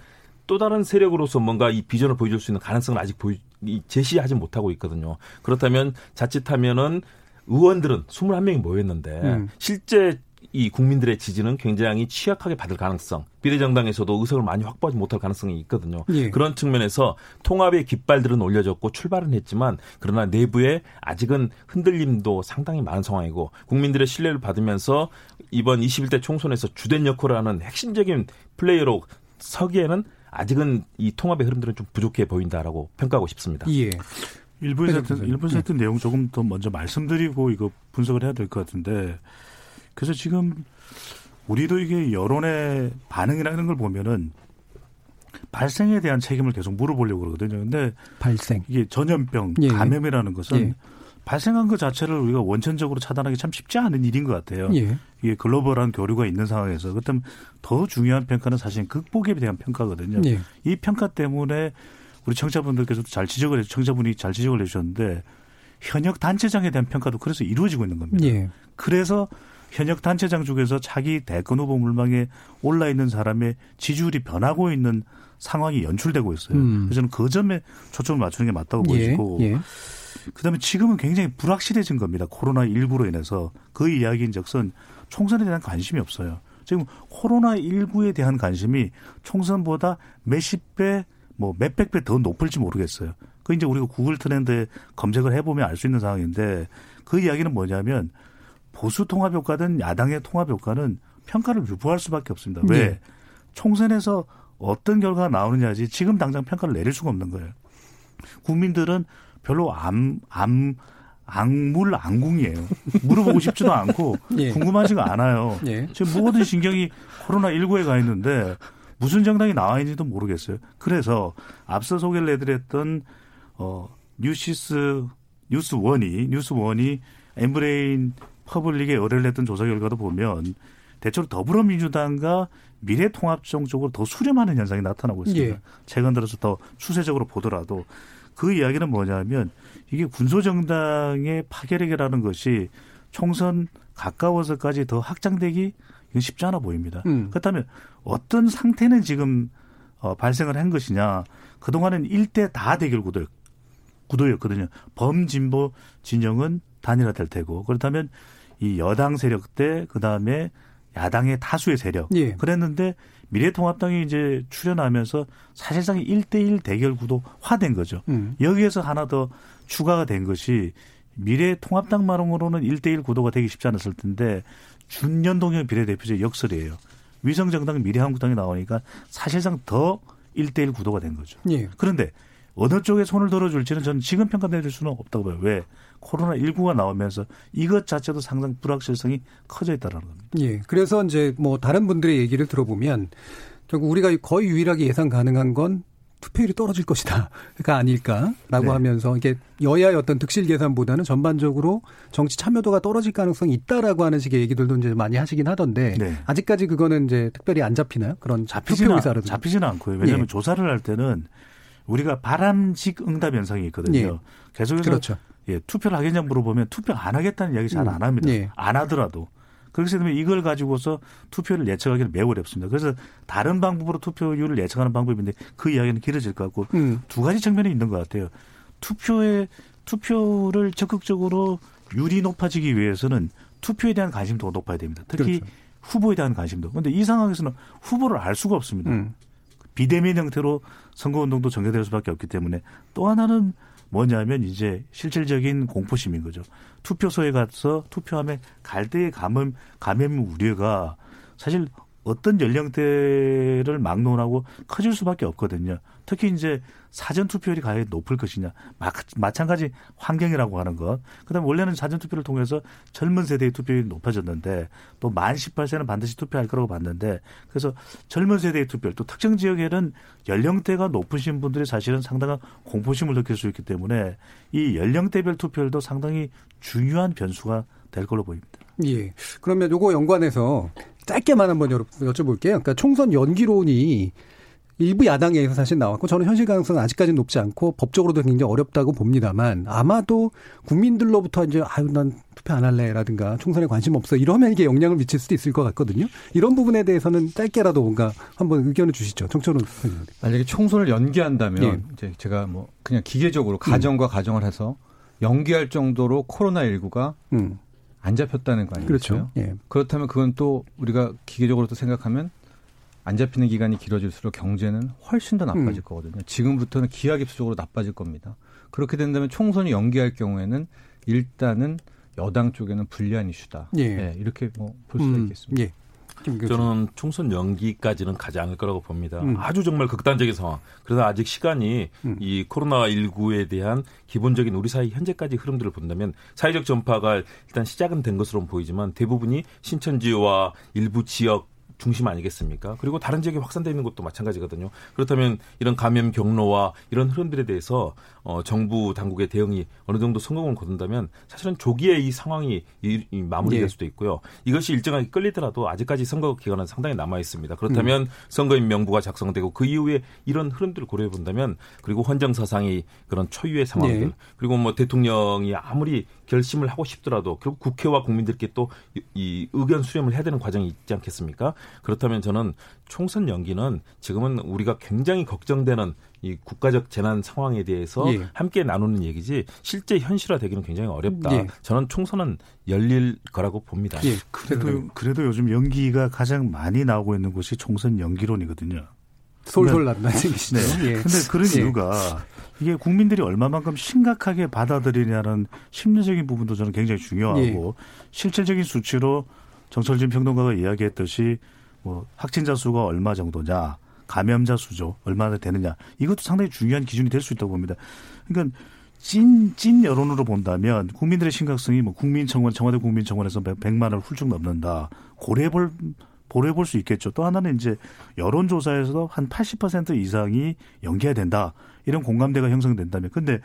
Speaker 7: 또 다른 세력으로서 뭔가 이 비전을 보여줄 수 있는 가능성을 아직 보이, 제시하지 못하고 있거든요. 그렇다면 자칫하면은 의원들은 21명이 모였는데 음. 실제 이 국민들의 지지는 굉장히 취약하게 받을 가능성, 비례정당에서도 의석을 많이 확보하지 못할 가능성이 있거든요. 예. 그런 측면에서 통합의 깃발들은 올려졌고 출발은 했지만 그러나 내부에 아직은 흔들림도 상당히 많은 상황이고 국민들의 신뢰를 받으면서 이번 21대 총선에서 주된 역할을 하는 핵심적인 플레이어로 서기에는 아직은 이 통합의 흐름들은 좀 부족해 보인다라고 평가하고 싶습니다.
Speaker 8: 예. 했던, 일부에서 했던 네. 내용 조금 더 먼저 말씀드리고 이거 분석을 해야 될 것 같은데 그래서 지금 우리도 이게 여론의 반응이라는 걸 보면은 발생에 대한 책임을 계속 물어보려고 그러거든요. 근데
Speaker 5: 발생
Speaker 8: 이게 전염병, 예. 감염이라는 것은 예. 발생한 것 자체를 우리가 원천적으로 차단하기 참 쉽지 않은 일인 것 같아요. 예. 이게 글로벌한 교류가 있는 상황에서 그렇다면 더 중요한 평가는 사실 극복에 대한 평가거든요. 예. 이 평가 때문에 우리 청자분들께서도 잘 지적을 해 청자분이 잘 지적을 해주셨는데 현역 단체장에 대한 평가도 그래서 이루어지고 있는 겁니다. 예. 그래서 현역 단체장 중에서 자기 대권 후보 물망에 올라 있는 사람의 지지율이 변하고 있는 상황이 연출되고 있어요. 음. 그래서 저는 그 점에 초점을 맞추는 게 맞다고 예. 보이고 예. 그다음에 지금은 굉장히 불확실해진 겁니다. 코로나 19로 인해서 그 이야기인 적선 총선에 대한 관심이 없어요. 지금 코로나 19에 대한 관심이 총선보다 몇십 배, 뭐 몇백 배 더 높을지 모르겠어요. 그 이제 우리가 구글 트렌드 검색을 해보면 알 수 있는 상황인데 그 이야기는 뭐냐면 보수 통합 효과든 야당의 통합 효과는 평가를 유보할 수밖에 없습니다. 왜? 네. 총선에서 어떤 결과가 나오느냐지 지금 당장 평가를 내릴 수가 없는 거예요. 국민들은 별로 암, 암, 안물 안궁이에요. 물어보고 싶지도 않고 예. 궁금하지가 않아요. 예. 지금 모든 신경이 코로나 19에 가 있는데 무슨 정당이 나와 있는지도 모르겠어요. 그래서 앞서 소개를 해드렸던 어 뉴시스 뉴스 원이 뉴스 원이 엠브레인 퍼블릭에 의뢰를 냈던 조사 결과도 보면 대체로 더불어민주당과 미래통합정 쪽으로 더 수렴하는 현상이 나타나고 있습니다. 예. 최근 들어서 더 추세적으로 보더라도 그 이야기는 뭐냐면 이게 군소정당의 파괴력이라는 것이 총선 가까워서까지 더 확장되기 이건 쉽지 않아 보입니다. 음. 그렇다면 어떤 상태는 지금 어, 발생을 한 것이냐. 그동안은 일대 다 대결 구도, 구도였거든요. 범진보 진영은 단일화될 테고 그렇다면 이 여당 세력 대 그다음에 야당의 다수의 세력
Speaker 5: 예.
Speaker 8: 그랬는데 미래통합당이 이제 출연하면서 사실상 1대1 대결 구도 화된 거죠.
Speaker 5: 음.
Speaker 8: 여기에서 하나 더 추가가 된 것이 미래통합당만으로는 1대1 구도가 되기 쉽지 않았을 텐데 준연동형 비례대표제 역설이에요. 위성정당 미래한국당이 나오니까 사실상 더 1대1 구도가 된 거죠.
Speaker 5: 예.
Speaker 8: 그런데 어느 쪽에 손을 들어줄지는 저는 지금 평가 내릴 수는 없다고 봐요. 왜? 코로나19가 나오면서 이것 자체도 상당 불확실성이 커져 있다는 겁니다.
Speaker 5: 예. 그래서 이제 뭐 다른 분들의 얘기를 들어보면 결국 우리가 거의 유일하게 예상 가능한 건 투표율이 떨어질 것이다가 아닐까라고
Speaker 8: 네.
Speaker 5: 하면서 이게 여야의 어떤 득실 계산보다는 전반적으로 정치 참여도가 떨어질 가능성이 있다라고 하는 식의 얘기들도 이제 많이 하시긴 하던데
Speaker 8: 네.
Speaker 5: 아직까지 그거는 이제 특별히 안 잡히나요? 그런
Speaker 8: 잡히지는, 잡히지는 않고요. 왜냐하면
Speaker 5: 예.
Speaker 8: 조사를 할 때는 우리가 바람직 응답 현상이 있거든요.
Speaker 5: 예.
Speaker 8: 계속해서
Speaker 5: 그렇죠.
Speaker 8: 예, 투표를 하겠냐 물어보면 투표 안 하겠다는 이야기 잘 안 합니다.
Speaker 5: 예.
Speaker 8: 안 하더라도. 그렇기 때문에 이걸 가지고서 투표를 예측하기는 매우 어렵습니다. 그래서 다른 방법으로 투표율을 예측하는 방법인데 그 이야기는 길어질 것 같고
Speaker 5: 음.
Speaker 8: 두 가지 측면이 있는 것 같아요. 투표에 투표를 적극적으로 유리 높아지기 위해서는 투표에 대한 관심도가 높아야 됩니다. 특히
Speaker 5: 그렇죠.
Speaker 8: 후보에 대한 관심도. 그런데 이 상황에서는 후보를 알 수가 없습니다.
Speaker 5: 음.
Speaker 8: 비대면 형태로 선거운동도 전개될 수밖에 없기 때문에 또 하나는 뭐냐면 이제 실질적인 공포심인 거죠. 투표소에 가서 투표하면 갈대의 감염, 감염 우려가 사실 어떤 연령대를 막론하고 커질 수밖에 없거든요. 특히 이제 사전 투표율이 과연 높을 것이냐. 마, 마찬가지 환경이라고 하는 것. 그다음에 원래는 사전 투표를 통해서 젊은 세대의 투표율이 높아졌는데 또 만 18세는 반드시 투표할 거라고 봤는데 그래서 젊은 세대의 투표율 또 특정 지역에는 연령대가 높으신 분들이 사실은 상당한 공포심을 느낄 수 있기 때문에 이 연령대별 투표율도 상당히 중요한 변수가 될 걸로 보입니다.
Speaker 5: 예. 그러면 요거 연관해서 짧게만 한번 여쭤- 여쭤볼게요. 그러니까 총선 연기론이 일부 야당에서 사실 나왔고 저는 현실 가능성은 아직까지는 높지 않고 법적으로도 굉장히 어렵다고 봅니다만 아마도 국민들로부터 이제 아유 난 투표 안 할래라든가 총선에 관심 없어 이러면 이게 영향을 미칠 수도 있을 것 같거든요. 이런 부분에 대해서는 짧게라도 뭔가 한번 의견을 주시죠. 정철훈 선생님.
Speaker 9: 만약에 총선을 연기한다면
Speaker 5: 예.
Speaker 9: 이제 제가 뭐 그냥 기계적으로 가정과 가정을 해서 연기할 정도로 코로나 19가
Speaker 5: 음.
Speaker 9: 안 잡혔다는 거 아니겠어요?
Speaker 5: 그렇죠. 예.
Speaker 9: 그렇다면 그건 또 우리가 기계적으로 또 생각하면 안 잡히는 기간이 길어질수록 경제는 훨씬 더 나빠질
Speaker 5: 음.
Speaker 9: 거거든요. 지금부터는 기하급수적으로 나빠질 겁니다. 그렇게 된다면 총선이 연기할 경우에는 일단은 여당 쪽에는 불리한 이슈다.
Speaker 5: 예.
Speaker 9: 이렇게 뭐볼 수가
Speaker 5: 음,
Speaker 9: 있겠습니다.
Speaker 5: 예.
Speaker 7: 저는 총선 연기까지는 가지 않을 거라고 봅니다.
Speaker 5: 음.
Speaker 7: 아주 정말 극단적인 상황. 그래서 아직 시간이
Speaker 5: 음.
Speaker 7: 이 코로나19에 대한 기본적인 우리 사회 현재까지 흐름들을 본다면 사회적 전파가 일단 시작은 된 것으로 보이지만 대부분이 신천지와 일부 지역 중심 아니겠습니까? 그리고 다른 지역에 확산되어 있는 것도 마찬가지거든요. 그렇다면 이런 감염 경로와 이런 흐름들에 대해서 어, 정부 당국의 대응이 어느 정도 성공을 거둔다면 사실은 조기에 이 상황이 이, 이 마무리될
Speaker 5: 예.
Speaker 7: 수도 있고요. 이것이 일정하게 끌리더라도 아직까지 선거 기간은 상당히 남아 있습니다. 그렇다면 선거인 명부가 작성되고 그 이후에 이런 흐름들을 고려해 본다면 그리고 헌정 사상이 그런 초유의 상황들
Speaker 5: 예.
Speaker 7: 그리고 뭐 대통령이 아무리 결심을 하고 싶더라도 결국 국회와 국민들께 또 이 의견 수렴을 해야 되는 과정이 있지 않겠습니까? 그렇다면 저는 총선 연기는 지금은 우리가 굉장히 걱정되는 이 국가적 재난 상황에 대해서
Speaker 5: 예.
Speaker 7: 함께 나누는 얘기지 실제 현실화 되기는 굉장히 어렵다.
Speaker 5: 예.
Speaker 7: 저는 총선은 열릴 거라고 봅니다.
Speaker 5: 예.
Speaker 8: 그래도 그래도 요즘 연기가 가장 많이 나오고 있는 곳이 총선 연기론이거든요.
Speaker 5: 솔솔 난다는 얘기시죠.
Speaker 8: 네.
Speaker 5: 예.
Speaker 8: 근데 그런
Speaker 5: 예.
Speaker 8: 이유가 이게 국민들이 얼마만큼 심각하게 받아들이냐는 심리적인 부분도 저는 굉장히 중요하고
Speaker 5: 예.
Speaker 8: 실질적인 수치로 정철진 평론가가 이야기했듯이 뭐 확진자 수가 얼마 정도냐, 감염자 수죠 얼마나 되느냐 이것도 상당히 중요한 기준이 될 수 있다고 봅니다. 그러니까 찐, 찐 여론으로 본다면 국민들의 심각성이 뭐 국민청원, 청와대 국민청원에서 100만 원을 훌쩍 넘는다. 고려해볼 고려해 볼 수 있겠죠. 또 하나는 이제 여론조사에서도 한 80% 이상이 연기해야 된다. 이런 공감대가 형성된다면. 근데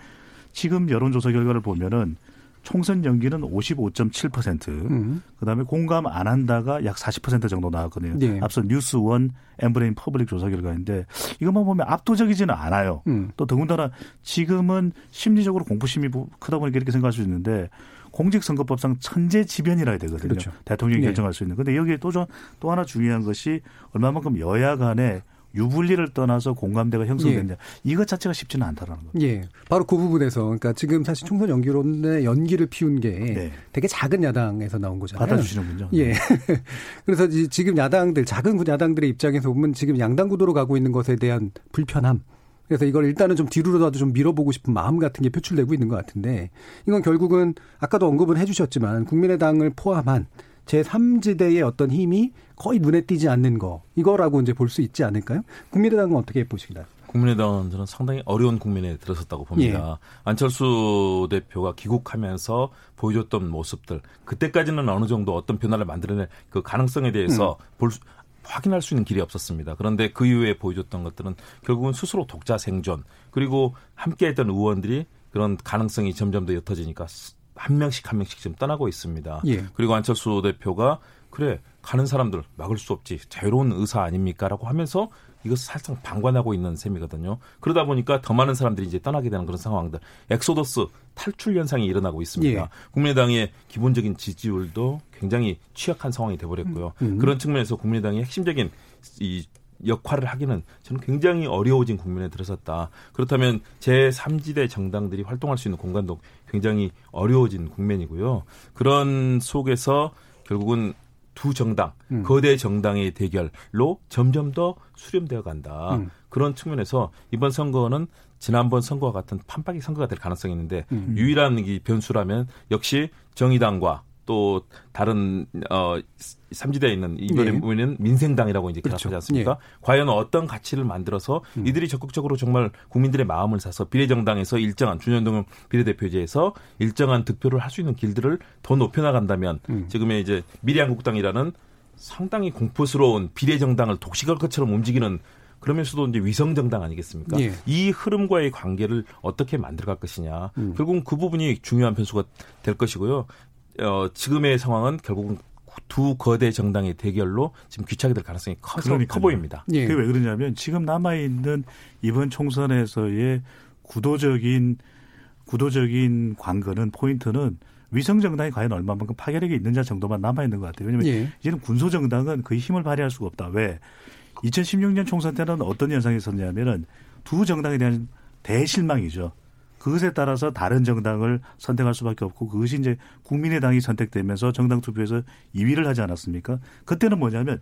Speaker 8: 지금 여론조사 결과를 보면은 총선 연기는 55.7%,
Speaker 5: 음.
Speaker 8: 그다음에 공감 안 한다가 약 40% 정도 나왔거든요.
Speaker 5: 네.
Speaker 8: 앞서 뉴스원 엠브레인 퍼블릭 조사 결과인데 이것만 보면 압도적이지는 않아요.
Speaker 5: 음.
Speaker 8: 또 더군다나 지금은 심리적으로 공포심이 크다 보니까 이렇게 생각할 수 있는데 공직선거법상 천재지변이라 해야 되거든요.
Speaker 5: 그렇죠.
Speaker 8: 대통령이
Speaker 5: 네.
Speaker 8: 결정할 수 있는. 근데 여기에 또, 저- 또 하나 중요한 것이 얼마만큼 여야 간의 유불리를 떠나서 공감대가 형성됐냐 예. 이것 자체가 쉽지는 않다라는 거죠.
Speaker 5: 예, 바로 그 부분에서 그러니까 지금 사실 총선 연기론의 연기를 피운 게 네. 되게 작은 야당에서 나온 거잖아요.
Speaker 8: 받아주시는군요.
Speaker 5: 예. 그래서 지금 야당들 작은 야당들의 입장에서 보면 지금 양당 구도로 가고 있는 것에 대한 불편함. 그래서 이걸 일단은 좀 뒤로라도 좀 밀어보고 싶은 마음 같은 게 표출되고 있는 것 같은데 이건 결국은 아까도 언급은 해주셨지만 국민의당을 포함한 제3지대의 어떤 힘이 거의 눈에 띄지 않는 거 이거라고 이제 볼 수 있지 않을까요? 국민의당은 어떻게 보시나요?
Speaker 7: 국민의당은 저는 상당히 어려운 국면에 들어섰다고 봅니다. 예. 안철수 대표가 귀국하면서 보여줬던 모습들 그때까지는 어느 정도 어떤 변화를 만들어낼 그 가능성에 대해서 음. 볼 수, 확인할 수 있는 길이 없었습니다. 그런데 그 이후에 보여줬던 것들은 결국은 스스로 독자 생존 그리고 함께했던 의원들이 그런 가능성이 점점 더 옅어지니까 한 명씩 한 명씩 지금 떠나고 있습니다. 예. 그리고 안철수 대표가 그래 가는 사람들 막을 수 없지 자유로운 의사 아닙니까라고 하면서 이것을 살짝 방관하고 있는 셈이거든요. 그러다 보니까 더 많은 사람들이 이제 떠나게 되는 그런 상황들, 엑소더스 탈출 현상이 일어나고 있습니다. 예. 국민의당의 기본적인 지지율도 굉장히 취약한 상황이 돼버렸고요. 음. 음. 그런 측면에서 국민의당의 핵심적인 이 역할을 하기는 저는 굉장히 어려워진 국면에 들어섰다. 그렇다면 제3지대 정당들이 활동할 수 있는 공간도 굉장히 어려워진 국면이고요. 그런 속에서 결국은 두 정당, 음. 거대 정당의 대결로 점점 더 수렴되어 간다. 음. 그런 측면에서 이번 선거는 지난번 선거와 같은 판박이 선거가 될 가능성이 있는데 음. 유일한 이 변수라면 역시 정의당과 또 다른 어 삼지대에 있는 이번에 예. 보면 민생당이라고 이제 그렇죠. 결합하지 않습니까? 예. 과연 어떤 가치를 만들어서 음. 이들이 적극적으로 정말 국민들의 마음을 사서 비례정당에서 일정한 준현동 비례대표제에서 일정한 득표를 할 수 있는 길들을 더 높여 나간다면 음. 지금의 이제 미래한국당이라는 상당히 공포스러운 비례정당을 독식할 것처럼 움직이는 그러면서도 이제 위성 정당 아니겠습니까? 예. 이 흐름과의 관계를 어떻게 만들어갈 것이냐. 음. 결국은 그 부분이 중요한 변수가 될 것이고요. 어, 지금의 상황은 결국은 두 거대 정당의 대결로 지금 귀착이 될 가능성이 커서 커 보입니다.
Speaker 8: 예. 그게 왜 그러냐면 지금 남아 있는 이번 총선에서의 구도적인 구도적인 관건은 포인트는 위성 정당이 과연 얼마만큼 파괴력이 있느냐 정도만 남아 있는 것 같아요. 왜냐하면 예. 이제는 군소 정당은 거의 힘을 발휘할 수가 없다. 왜? 2016년 총선 때는 어떤 현상이 있었냐면은 두 정당에 대한 대실망이죠. 그것에 따라서 다른 정당을 선택할 수밖에 없고 그것이 이제 국민의당이 선택되면서 정당 투표에서 2위를 하지 않았습니까? 그때는 뭐냐면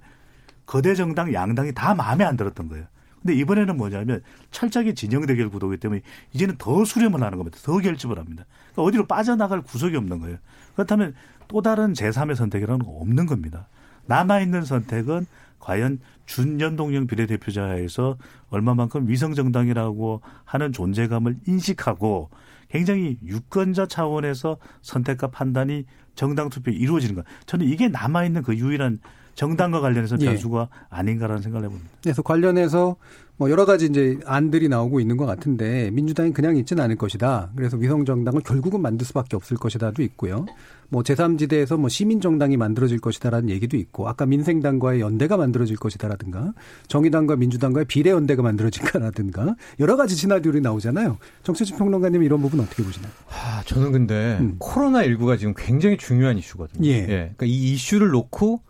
Speaker 8: 거대 정당 양당이 다 마음에 안 들었던 거예요. 근데 이번에는 뭐냐면 철저하게 진영 대결 구도이기 때문에 이제는 더 수렴을 하는 겁니다. 더 결집을 합니다. 그러니까 어디로 빠져나갈 구석이 없는 거예요. 그렇다면 또 다른 제3의 선택이라는 건 없는 겁니다. 남아있는 선택은 과연 준연동형 비례대표자에서 얼마만큼 위성정당이라고 하는 존재감을 인식하고 굉장히 유권자 차원에서 선택과 판단이 정당 투표에 이루어지는 것. 저는 이게 남아있는 그 유일한 정당과 관련해서 예. 변수가 예. 아닌가라는 생각을 해봅니다.
Speaker 5: 그래서 관련해서 뭐 여러 가지 이제 안들이 나오고 있는 것 같은데 민주당이 그냥 있지는 않을 것이다. 그래서 위성 정당을 결국은 만들 수밖에 없을 것이다도 있고요. 뭐 제3지대에서 뭐 시민 정당이 만들어질 것이다라는 얘기도 있고 아까 민생당과의 연대가 만들어질 것이다라든가 정의당과 민주당과의 비례 연대가 만들어질까라든가 여러 가지 시나리오들이 나오잖아요. 정치적 평론가님 이런 부분 어떻게 보시나요?
Speaker 9: 아, 저는 근데 음. 코로나 19가 지금 굉장히 중요한 이슈거든요. 예. 예. 그러니까 이 이슈를 놓고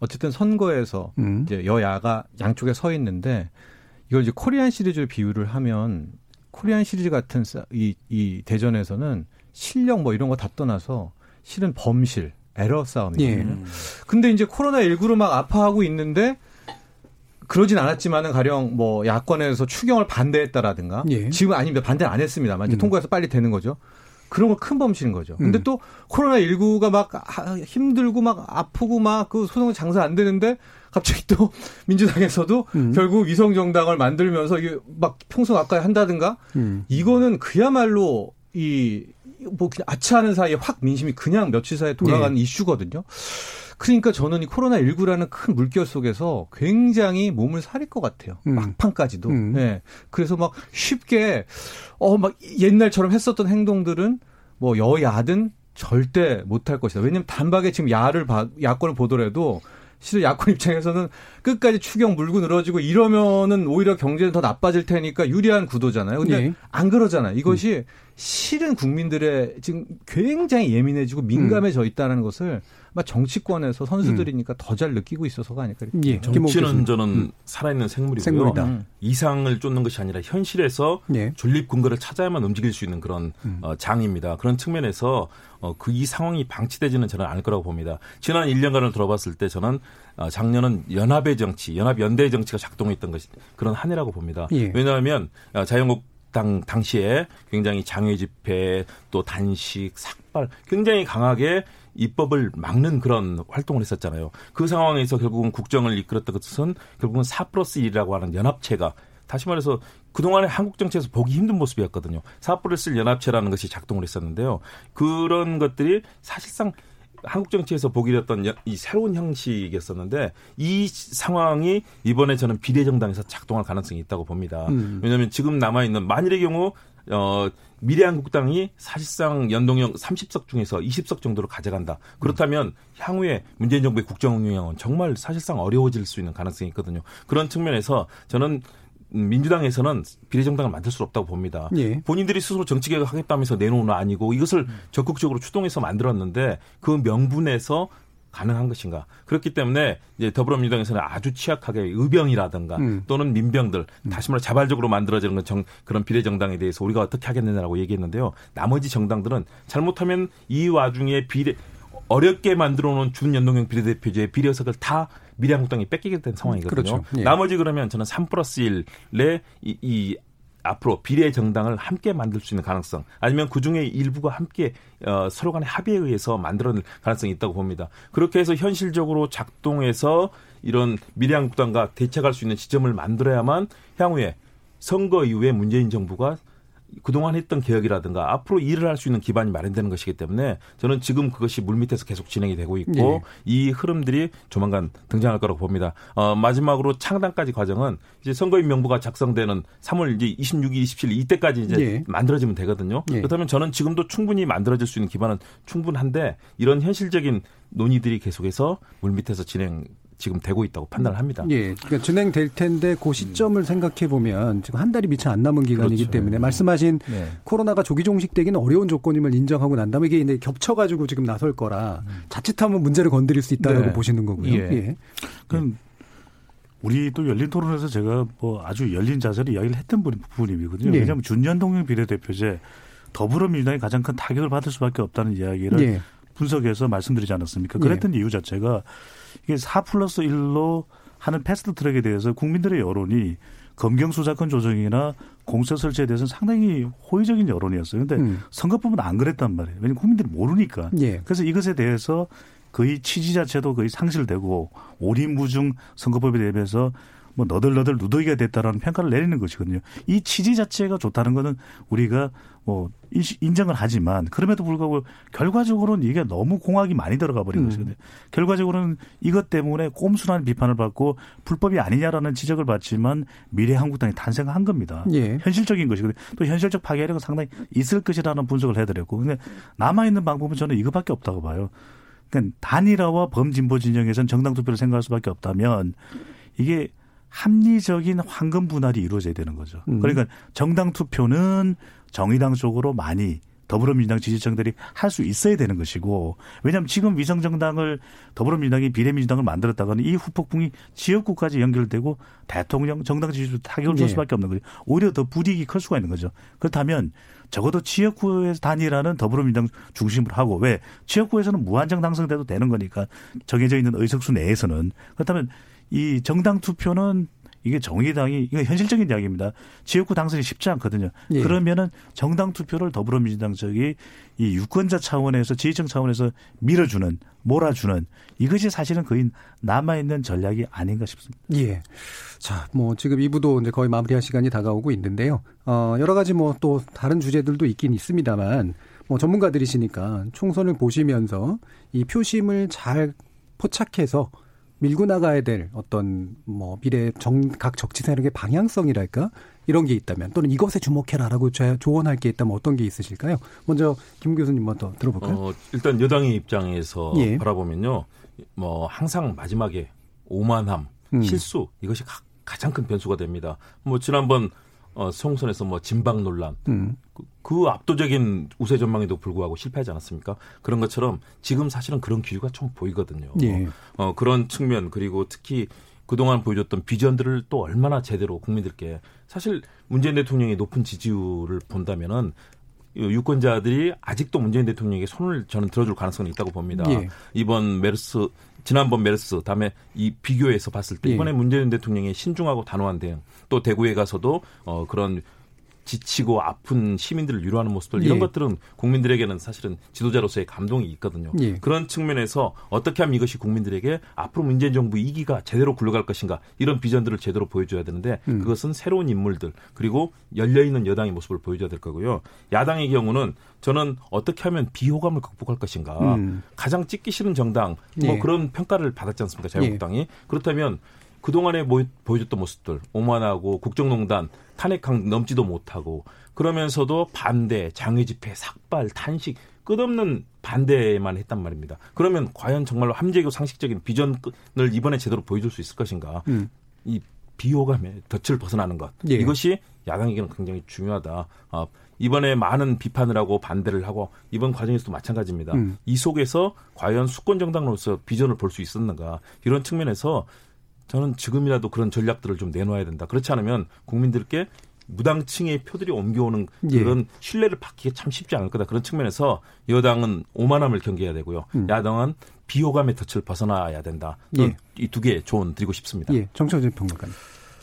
Speaker 9: 어쨌든 선거에서 음. 이제 여야가 양쪽에 서 있는데 이걸 이제 코리안 시리즈를 비유를 하면 코리안 시리즈 같은 이, 이 대전에서는 실력 뭐 이런 거 다 떠나서 실은 범실, 에러 싸움이거든요. 예. 근데 이제 코로나 19로 막 아파하고 있는데 그러진 않았지만은 가령 뭐 야권에서 추경을 반대했다라든가 예. 지금 아닙니다 반대 안 했습니다만 이제 음. 통과해서 빨리 되는 거죠. 그런 거큰 범실인 거죠. 근데 음. 또 코로나 19가 막 힘들고 막 아프고 막 그 소송 장사 안 되는데 갑자기 또 민주당에서도 음. 결국 위성 정당을 만들면서 이게 막 평소 가까이 한다든가 음. 이거는 그야말로 이뭐 그냥 아차하는 사이에 확 민심이 그냥 며칠 사이에 돌아가는 네. 이슈거든요. 그러니까 저는 이 코로나 19라는 큰 물결 속에서 굉장히 몸을 사릴 것 같아요. 음. 막판까지도. 음. 네. 그래서 막 쉽게 어 막 옛날처럼 했었던 행동들은 뭐 여야든 절대 못할 것이다. 왜냐면 단박에 지금 야를 봐, 야권을 보더라도 실은 야권 입장에서는 끝까지 추경 물고 늘어지고 이러면은 오히려 경제는 더 나빠질 테니까 유리한 구도잖아요. 근데 네. 안 그러잖아요. 이것이 음. 실은 국민들의 지금 굉장히 예민해지고 민감해져 있다는 것을 아마 정치권에서 선수들이니까 더잘 느끼고 있어서가 아닐까.
Speaker 5: 예.
Speaker 7: 정치는 저는 음. 살아있는 생물이고요.
Speaker 5: 생물이다.
Speaker 7: 음. 이상을 쫓는 것이 아니라 현실에서
Speaker 5: 예.
Speaker 7: 존립 근거를 찾아야만 움직일 수 있는 그런
Speaker 5: 음.
Speaker 7: 어, 장입니다. 그런 측면에서 어, 그 이 상황이 방치되지는 저는 않을 거라고 봅니다. 지난 1년간을 들어봤을 때 저는 어, 작년은 연합의 정치, 연합 연대의 정치가 작동했던 것이 그런 한 해라고 봅니다.
Speaker 5: 예.
Speaker 7: 왜냐하면 어, 자유한국 당 당시에 굉장히 장외 집회 또 단식 삭발 굉장히 강하게 입법을 막는 그런 활동을 했었잖아요. 그 상황에서 결국은 국정을 이끌었던 것은 결국은 4 플러스 1이라고 하는 연합체가 다시 말해서 그동안에 한국 정치에서 보기 힘든 모습이었거든요. 4 플러스 1 연합체라는 것이 작동을 했었는데요. 그런 것들이 사실상 한국 정치에서 보기 어렸던 이 새로운 형식이었었는데 이 상황이 이번에 저는 비례정당에서 작동할 가능성이 있다고 봅니다.
Speaker 5: 음.
Speaker 7: 왜냐하면 지금 남아 있는 만일의 경우 어 미래한국당이 사실상 연동형 30석 중에서 20석 정도로 가져간다. 그렇다면 향후에 문재인 정부의 국정 운영은 정말 사실상 어려워질 수 있는 가능성이 있거든요. 그런 측면에서 저는 민주당에서는 비례정당을 만들 수 없다고 봅니다.
Speaker 5: 예.
Speaker 7: 본인들이 스스로 정치개혁 하겠다면서 내놓은 건 아니고 이것을 적극적으로 추동해서 만들었는데 그 명분에서 가능한 것인가. 그렇기 때문에 이제 더불어민주당에서는 아주 취약하게 의병이라든가
Speaker 5: 음.
Speaker 7: 또는 민병들 다시 말해 자발적으로 만들어지는 정, 그런 비례정당에 대해서 우리가 어떻게 하겠느냐라고 얘기했는데요. 나머지 정당들은 잘못하면 이 와중에 비례 어렵게 만들어 놓은 준연동형 비례대표제의 비례석을 다 미래한국당이 뺏기게 된 상황이거든요.
Speaker 5: 그렇죠. 예.
Speaker 7: 나머지 그러면 저는 3 플러스 1의 이, 이 앞으로 비례 정당을 함께 만들 수 있는 가능성 아니면 그 중에 일부가 함께 어, 서로 간의 합의에 의해서 만들어낼 가능성이 있다고 봅니다. 그렇게 해서 현실적으로 작동해서 이런 미래한국당과 대책할 수 있는 지점을 만들어야만 향후에 선거 이후에 문재인 정부가 그동안 했던 개혁이라든가 앞으로 일을 할 수 있는 기반이 마련되는 것이기 때문에 저는 지금 그것이 물밑에서 계속 진행이 되고 있고
Speaker 5: 예.
Speaker 7: 이 흐름들이 조만간 등장할 거라고 봅니다. 어, 마지막으로 창당까지 과정은 이제 선거인 명부가 작성되는 3월 이제 26일, 27일 이때까지 이제
Speaker 5: 예.
Speaker 7: 만들어지면 되거든요.
Speaker 5: 예.
Speaker 7: 그렇다면 저는 지금도 충분히 만들어질 수 있는 기반은 충분한데 이런 현실적인 논의들이 계속해서 물밑에서 진행 지금 되고 있다고 판단을 합니다.
Speaker 5: 예, 그러니까 진행될 텐데 그 시점을 생각해 보면 지금 한 달이 미처 안 남은 기간이기
Speaker 7: 그렇죠.
Speaker 5: 때문에 말씀하신
Speaker 9: 네.
Speaker 5: 코로나가 조기 종식되기는 어려운 조건임을 인정하고 난 다음에 이게 이제 겹쳐가지고 지금 나설 거라 자칫하면 문제를 건드릴 수 있다라고
Speaker 9: 네.
Speaker 5: 보시는 거고요.
Speaker 9: 예.
Speaker 5: 예.
Speaker 8: 그럼 우리 또 열린 토론에서 제가 뭐 아주 열린 자세로 이야기를 했던 부분- 부분이거든요.
Speaker 5: 예.
Speaker 8: 왜냐하면 준연동형 비례대표제 더불어민주당이 가장 큰 타격을 받을 수밖에 없다는 이야기를
Speaker 5: 예.
Speaker 8: 분석해서 말씀드리지 않았습니까?
Speaker 5: 예.
Speaker 8: 그랬던 이유 자체가 이게 4 플러스 1로 하는 패스트 트랙에 대해서 국민들의 여론이 검경 수사권 조정이나 공수처 설치에 대해서는 상당히 호의적인 여론이었어요. 근데
Speaker 5: 음.
Speaker 8: 선거법은 안 그랬단 말이에요. 왜냐하면 국민들이 모르니까.
Speaker 5: 예.
Speaker 8: 그래서 이것에 대해서 거의 취지 자체도 거의 상실되고 오리무중 선거법에 대비해서 뭐 너덜너덜 누더기가 됐다라는 평가를 내리는 것이거든요. 이 취지 자체가 좋다는 거는 우리가 뭐 인정을 하지만 그럼에도 불구하고 결과적으로는 이게 너무 공학이 많이 들어가 버린
Speaker 5: 음.
Speaker 8: 것이거든요. 결과적으로는 이것 때문에 꼼수라는 비판을 받고 불법이 아니냐라는 지적을 받지만 미래한국당이 탄생한 겁니다.
Speaker 5: 예.
Speaker 8: 현실적인 것이거든요. 또 현실적 파괴력은 상당히 있을 것이라는 분석을 해드렸고, 근데 남아있는 방법은 저는 이것밖에 없다고 봐요. 그러니까 단일화와 범진보 진영에서는 정당 투표를 생각할 수밖에 없다면 이게 합리적인 황금 분할이 이루어져야 되는 거죠.
Speaker 5: 음.
Speaker 8: 그러니까 정당 투표는 정의당 쪽으로 많이 더불어민주당 지지층들이 할 수 있어야 되는 것이고 왜냐하면 지금 위성정당을 더불어민주당이 비례민주당을 만들었다가는 이 후폭풍이 지역구까지 연결되고 대통령 정당 지지도 타격을 줄
Speaker 5: 네.
Speaker 8: 수밖에 없는 거죠. 오히려 더 불이익이 클 수가 있는 거죠. 그렇다면 적어도 지역구에서 단일화는 더불어민주당 중심으로 하고 왜 지역구에서는 무한정 당선돼도 되는 거니까 정해져 있는 의석수 내에서는 그렇다면 이 정당 투표는 이게 정의당이 이거 현실적인 이야기입니다. 지역구 당선이 쉽지 않거든요.
Speaker 5: 예.
Speaker 8: 그러면은 정당 투표를 더불어민주당 쪽이 이 유권자 차원에서 지지층 차원에서 밀어주는 몰아주는 이것이 사실은 거의 남아 있는 전략이 아닌가 싶습니다.
Speaker 5: 예. 자, 뭐 지금 2부도 이제 거의 마무리할 시간이 다가오고 있는데요. 어, 여러 가지 뭐 또 다른 주제들도 있긴 있습니다만 뭐 전문가들이시니까 총선을 보시면서 이 표심을 잘 포착해서 밀고 나가야 될 어떤 뭐 미래 정각 정치 세력의 방향성이랄까 이런 게 있다면 또는 이것에 주목해라라고 조- 조언할 게 있다면 어떤 게 있으실까요? 먼저 김 교수님 먼저 들어볼까요?
Speaker 7: 어, 일단 여당의 입장에서
Speaker 5: 예.
Speaker 7: 바라보면요. 뭐 항상 마지막에 오만함,
Speaker 5: 음.
Speaker 7: 실수 이것이 가, 장큰 변수가 됩니다. 뭐 지난번 어, 총선에서 뭐 진박 논란, 음. 그, 그, 압도적인 우세 전망에도 불구하고 실패하지 않았습니까? 그런 것처럼 지금 사실은 그런 기류가 좀 보이거든요. 예. 어, 그런 측면 그리고 특히 그동안 보여줬던 비전들을 또 얼마나 제대로 국민들께 사실 문재인 대통령의 높은 지지율을 본다면은 유권자들이 아직도 문재인 대통령에게 손을 저는 들어줄 가능성이 있다고 봅니다. 예. 이번 메르스 지난번 메르스 다음에 이 비교해서 봤을 때 예. 이번에 예. 문재인 대통령의 신중하고 단호한 대응 또 대구에 가서도 어 그런 지치고 아픈 시민들을 위로하는 모습들 이런 예. 것들은 국민들에게는 사실은 지도자로서의 감동이 있거든요. 예. 그런 측면에서 어떻게 하면 이것이 국민들에게 앞으로 문재인 정부 이기가 제대로 굴러갈 것인가 이런 비전들을 제대로 보여줘야 되는데 음. 그것은 새로운 인물들 그리고 열려 있는 여당의 모습을 보여줘야 될 거고요. 야당의 경우는 저는 어떻게 하면 비호감을 극복할 것인가 음. 가장 찍기 싫은 정당 뭐 예. 그런 평가를 받았지 않습니까 자유한국당이 예. 그렇다면 그동안에 보여줬던 모습들 오만하고 국정농단 탄핵강 넘지도 못하고 그러면서도 반대, 장외 집회, 삭발, 탄식 끝없는 반대만 했단 말입니다. 그러면 과연 정말로 함재고 상식적인 비전을 이번에 제대로 보여줄 수 있을 것인가? 음. 이 비호감의 덫을 벗어나는 것 예. 이것이 야당에게는 굉장히 중요하다. 어, 이번에 많은 비판을 하고 반대를 하고 이번 과정에서도 마찬가지입니다. 음. 이 속에서 과연 수권 정당으로서 비전을 볼 수 있었는가 이런 측면에서 저는 지금이라도 그런 전략들을 좀 내놓아야 된다. 그렇지 않으면 국민들께 무당층의 표들이 옮겨오는 예. 그런 예. 신뢰를 받기가 참 쉽지 않을 거다. 그런 측면에서 여당은 오만함을 경계해야 되고요. 음. 야당은 비호감의 덫을 벗어나야 된다. 예. 이두 개 조언 드리고 싶습니다.
Speaker 5: 예. 정철진 평론가님.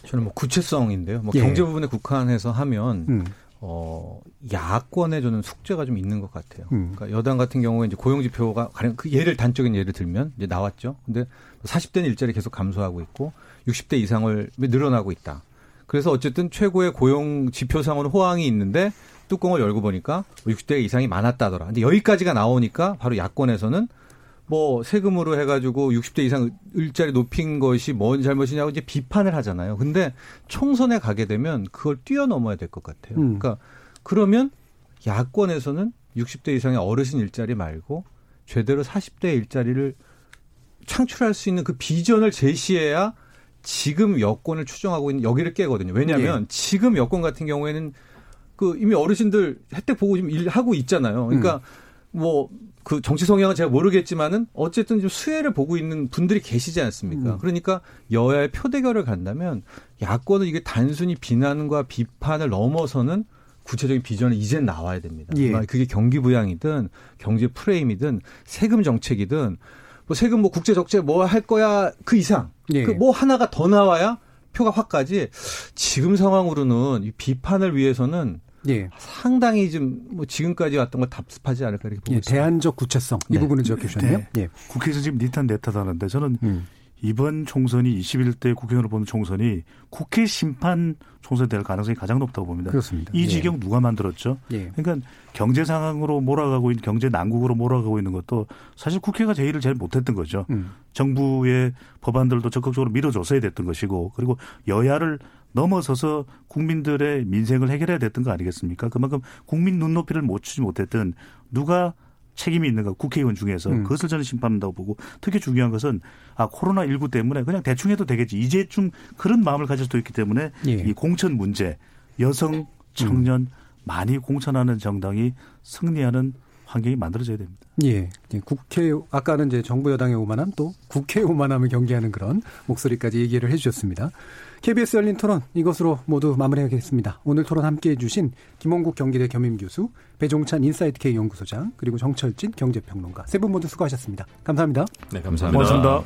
Speaker 9: 저는 뭐 구체성인데요. 뭐 예. 경제 부분에 국한해서 하면 음. 어, 야권에 저는 숙제가 좀 있는 것 같아요. 음. 그러니까 여당 같은 경우에 이제 고용 지표가 가령 그 예를 단적인 예를 들면 이제 나왔죠. 근데 40대는 일자리 계속 감소하고 있고 60대 이상을 늘어나고 있다. 그래서 어쨌든 최고의 고용 지표상으로는 호황이 있는데 뚜껑을 열고 보니까 60대 이상이 많았다더라. 근데 여기까지가 나오니까 바로 야권에서는 뭐 세금으로 해가지고 60대 이상 일자리 높인 것이 뭔 잘못이냐고 이제 비판을 하잖아요. 근데 총선에 가게 되면 그걸 뛰어넘어야 될 것 같아요. 음. 그러니까 그러면 야권에서는 60대 이상의 어르신 일자리 말고 제대로 40대 일자리를 창출할 수 있는 그 비전을 제시해야 지금 여권을 추정하고 있는 여기를 깨거든요. 왜냐하면 네. 지금 여권 같은 경우에는 그 이미 어르신들 혜택 보고 지금 일하고 있잖아요. 그러니까 음. 뭐 그 정치 성향은 제가 모르겠지만은 어쨌든 좀 수혜를 보고 있는 분들이 계시지 않습니까? 음. 그러니까 여야의 표대결을 간다면 야권은 이게 단순히 비난과 비판을 넘어서는 구체적인 비전이 이제 나와야 됩니다. 예. 그게 경기 부양이든 경제 프레임이든 세금 정책이든 뭐 세금 뭐 국제 적재 뭐 할 거야 그 이상 예. 그뭐 하나가 더 나와야 표가 확 가지 지금 상황으로는 이 비판을 위해서는 예. 상당히 좀 뭐 지금까지 왔던 걸 답습하지 않을까 이렇게 보고
Speaker 5: 예,
Speaker 9: 있습니다.
Speaker 5: 대안적 구체성 이 네. 부분은 지적해 주셨네요. 네.
Speaker 8: 예. 국회에서 지금 니탄 내탓 하는데 저는 음. 이번 총선이 21대 국회의원을 보는 총선이 국회 심판 총선이 될 가능성이 가장 높다고 봅니다.
Speaker 5: 그렇습니다.
Speaker 8: 이 지경 예. 누가 만들었죠? 예. 그러니까 경제 상황으로 몰아가고 있는 경제 난국으로 몰아가고 있는 것도 사실 국회가 제의를 잘 못했던 거죠. 음. 정부의 법안들도 적극적으로 밀어줬어야 됐던 것이고 그리고 여야를 넘어서서 국민들의 민생을 해결해야 됐던 거 아니겠습니까? 그만큼 국민 눈높이를 못 추지 못했던 누가 책임이 있는가 국회의원 중에서 음. 그것을 저는 심판한다고 보고 특히 중요한 것은 아 코로나 19 때문에 그냥 대충 해도 되겠지 이제좀 그런 마음을 가질 수도 있기 때문에 예. 이 공천 문제 여성 청년 음. 많이 공천하는 정당이 승리하는 환경이 만들어져야 됩니다.
Speaker 5: 예. 국회 아까는 이제 정부 여당의 오만함 또 국회 오만함을 경계하는 그런 목소리까지 얘기를 해 주셨습니다. KBS 열린 토론 이것으로 모두 마무리하겠습니다. 오늘 토론 함께해 주신 김홍국 경기대 겸임 교수, 배종찬 인사이트K 연구소장, 그리고 정철진 경제평론가 세 분 모두 수고하셨습니다. 감사합니다.
Speaker 7: 네, 감사합니다.
Speaker 8: 고맙습니다.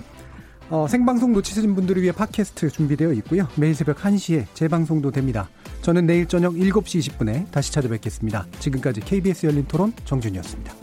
Speaker 5: 어, 생방송 놓치신 분들을 위해 팟캐스트 준비되어 있고요. 매일 새벽 1시에 재방송도 됩니다. 저는 내일 저녁 7시 20분에 다시 찾아뵙겠습니다. 지금까지 KBS 열린 토론 정준이었습니다.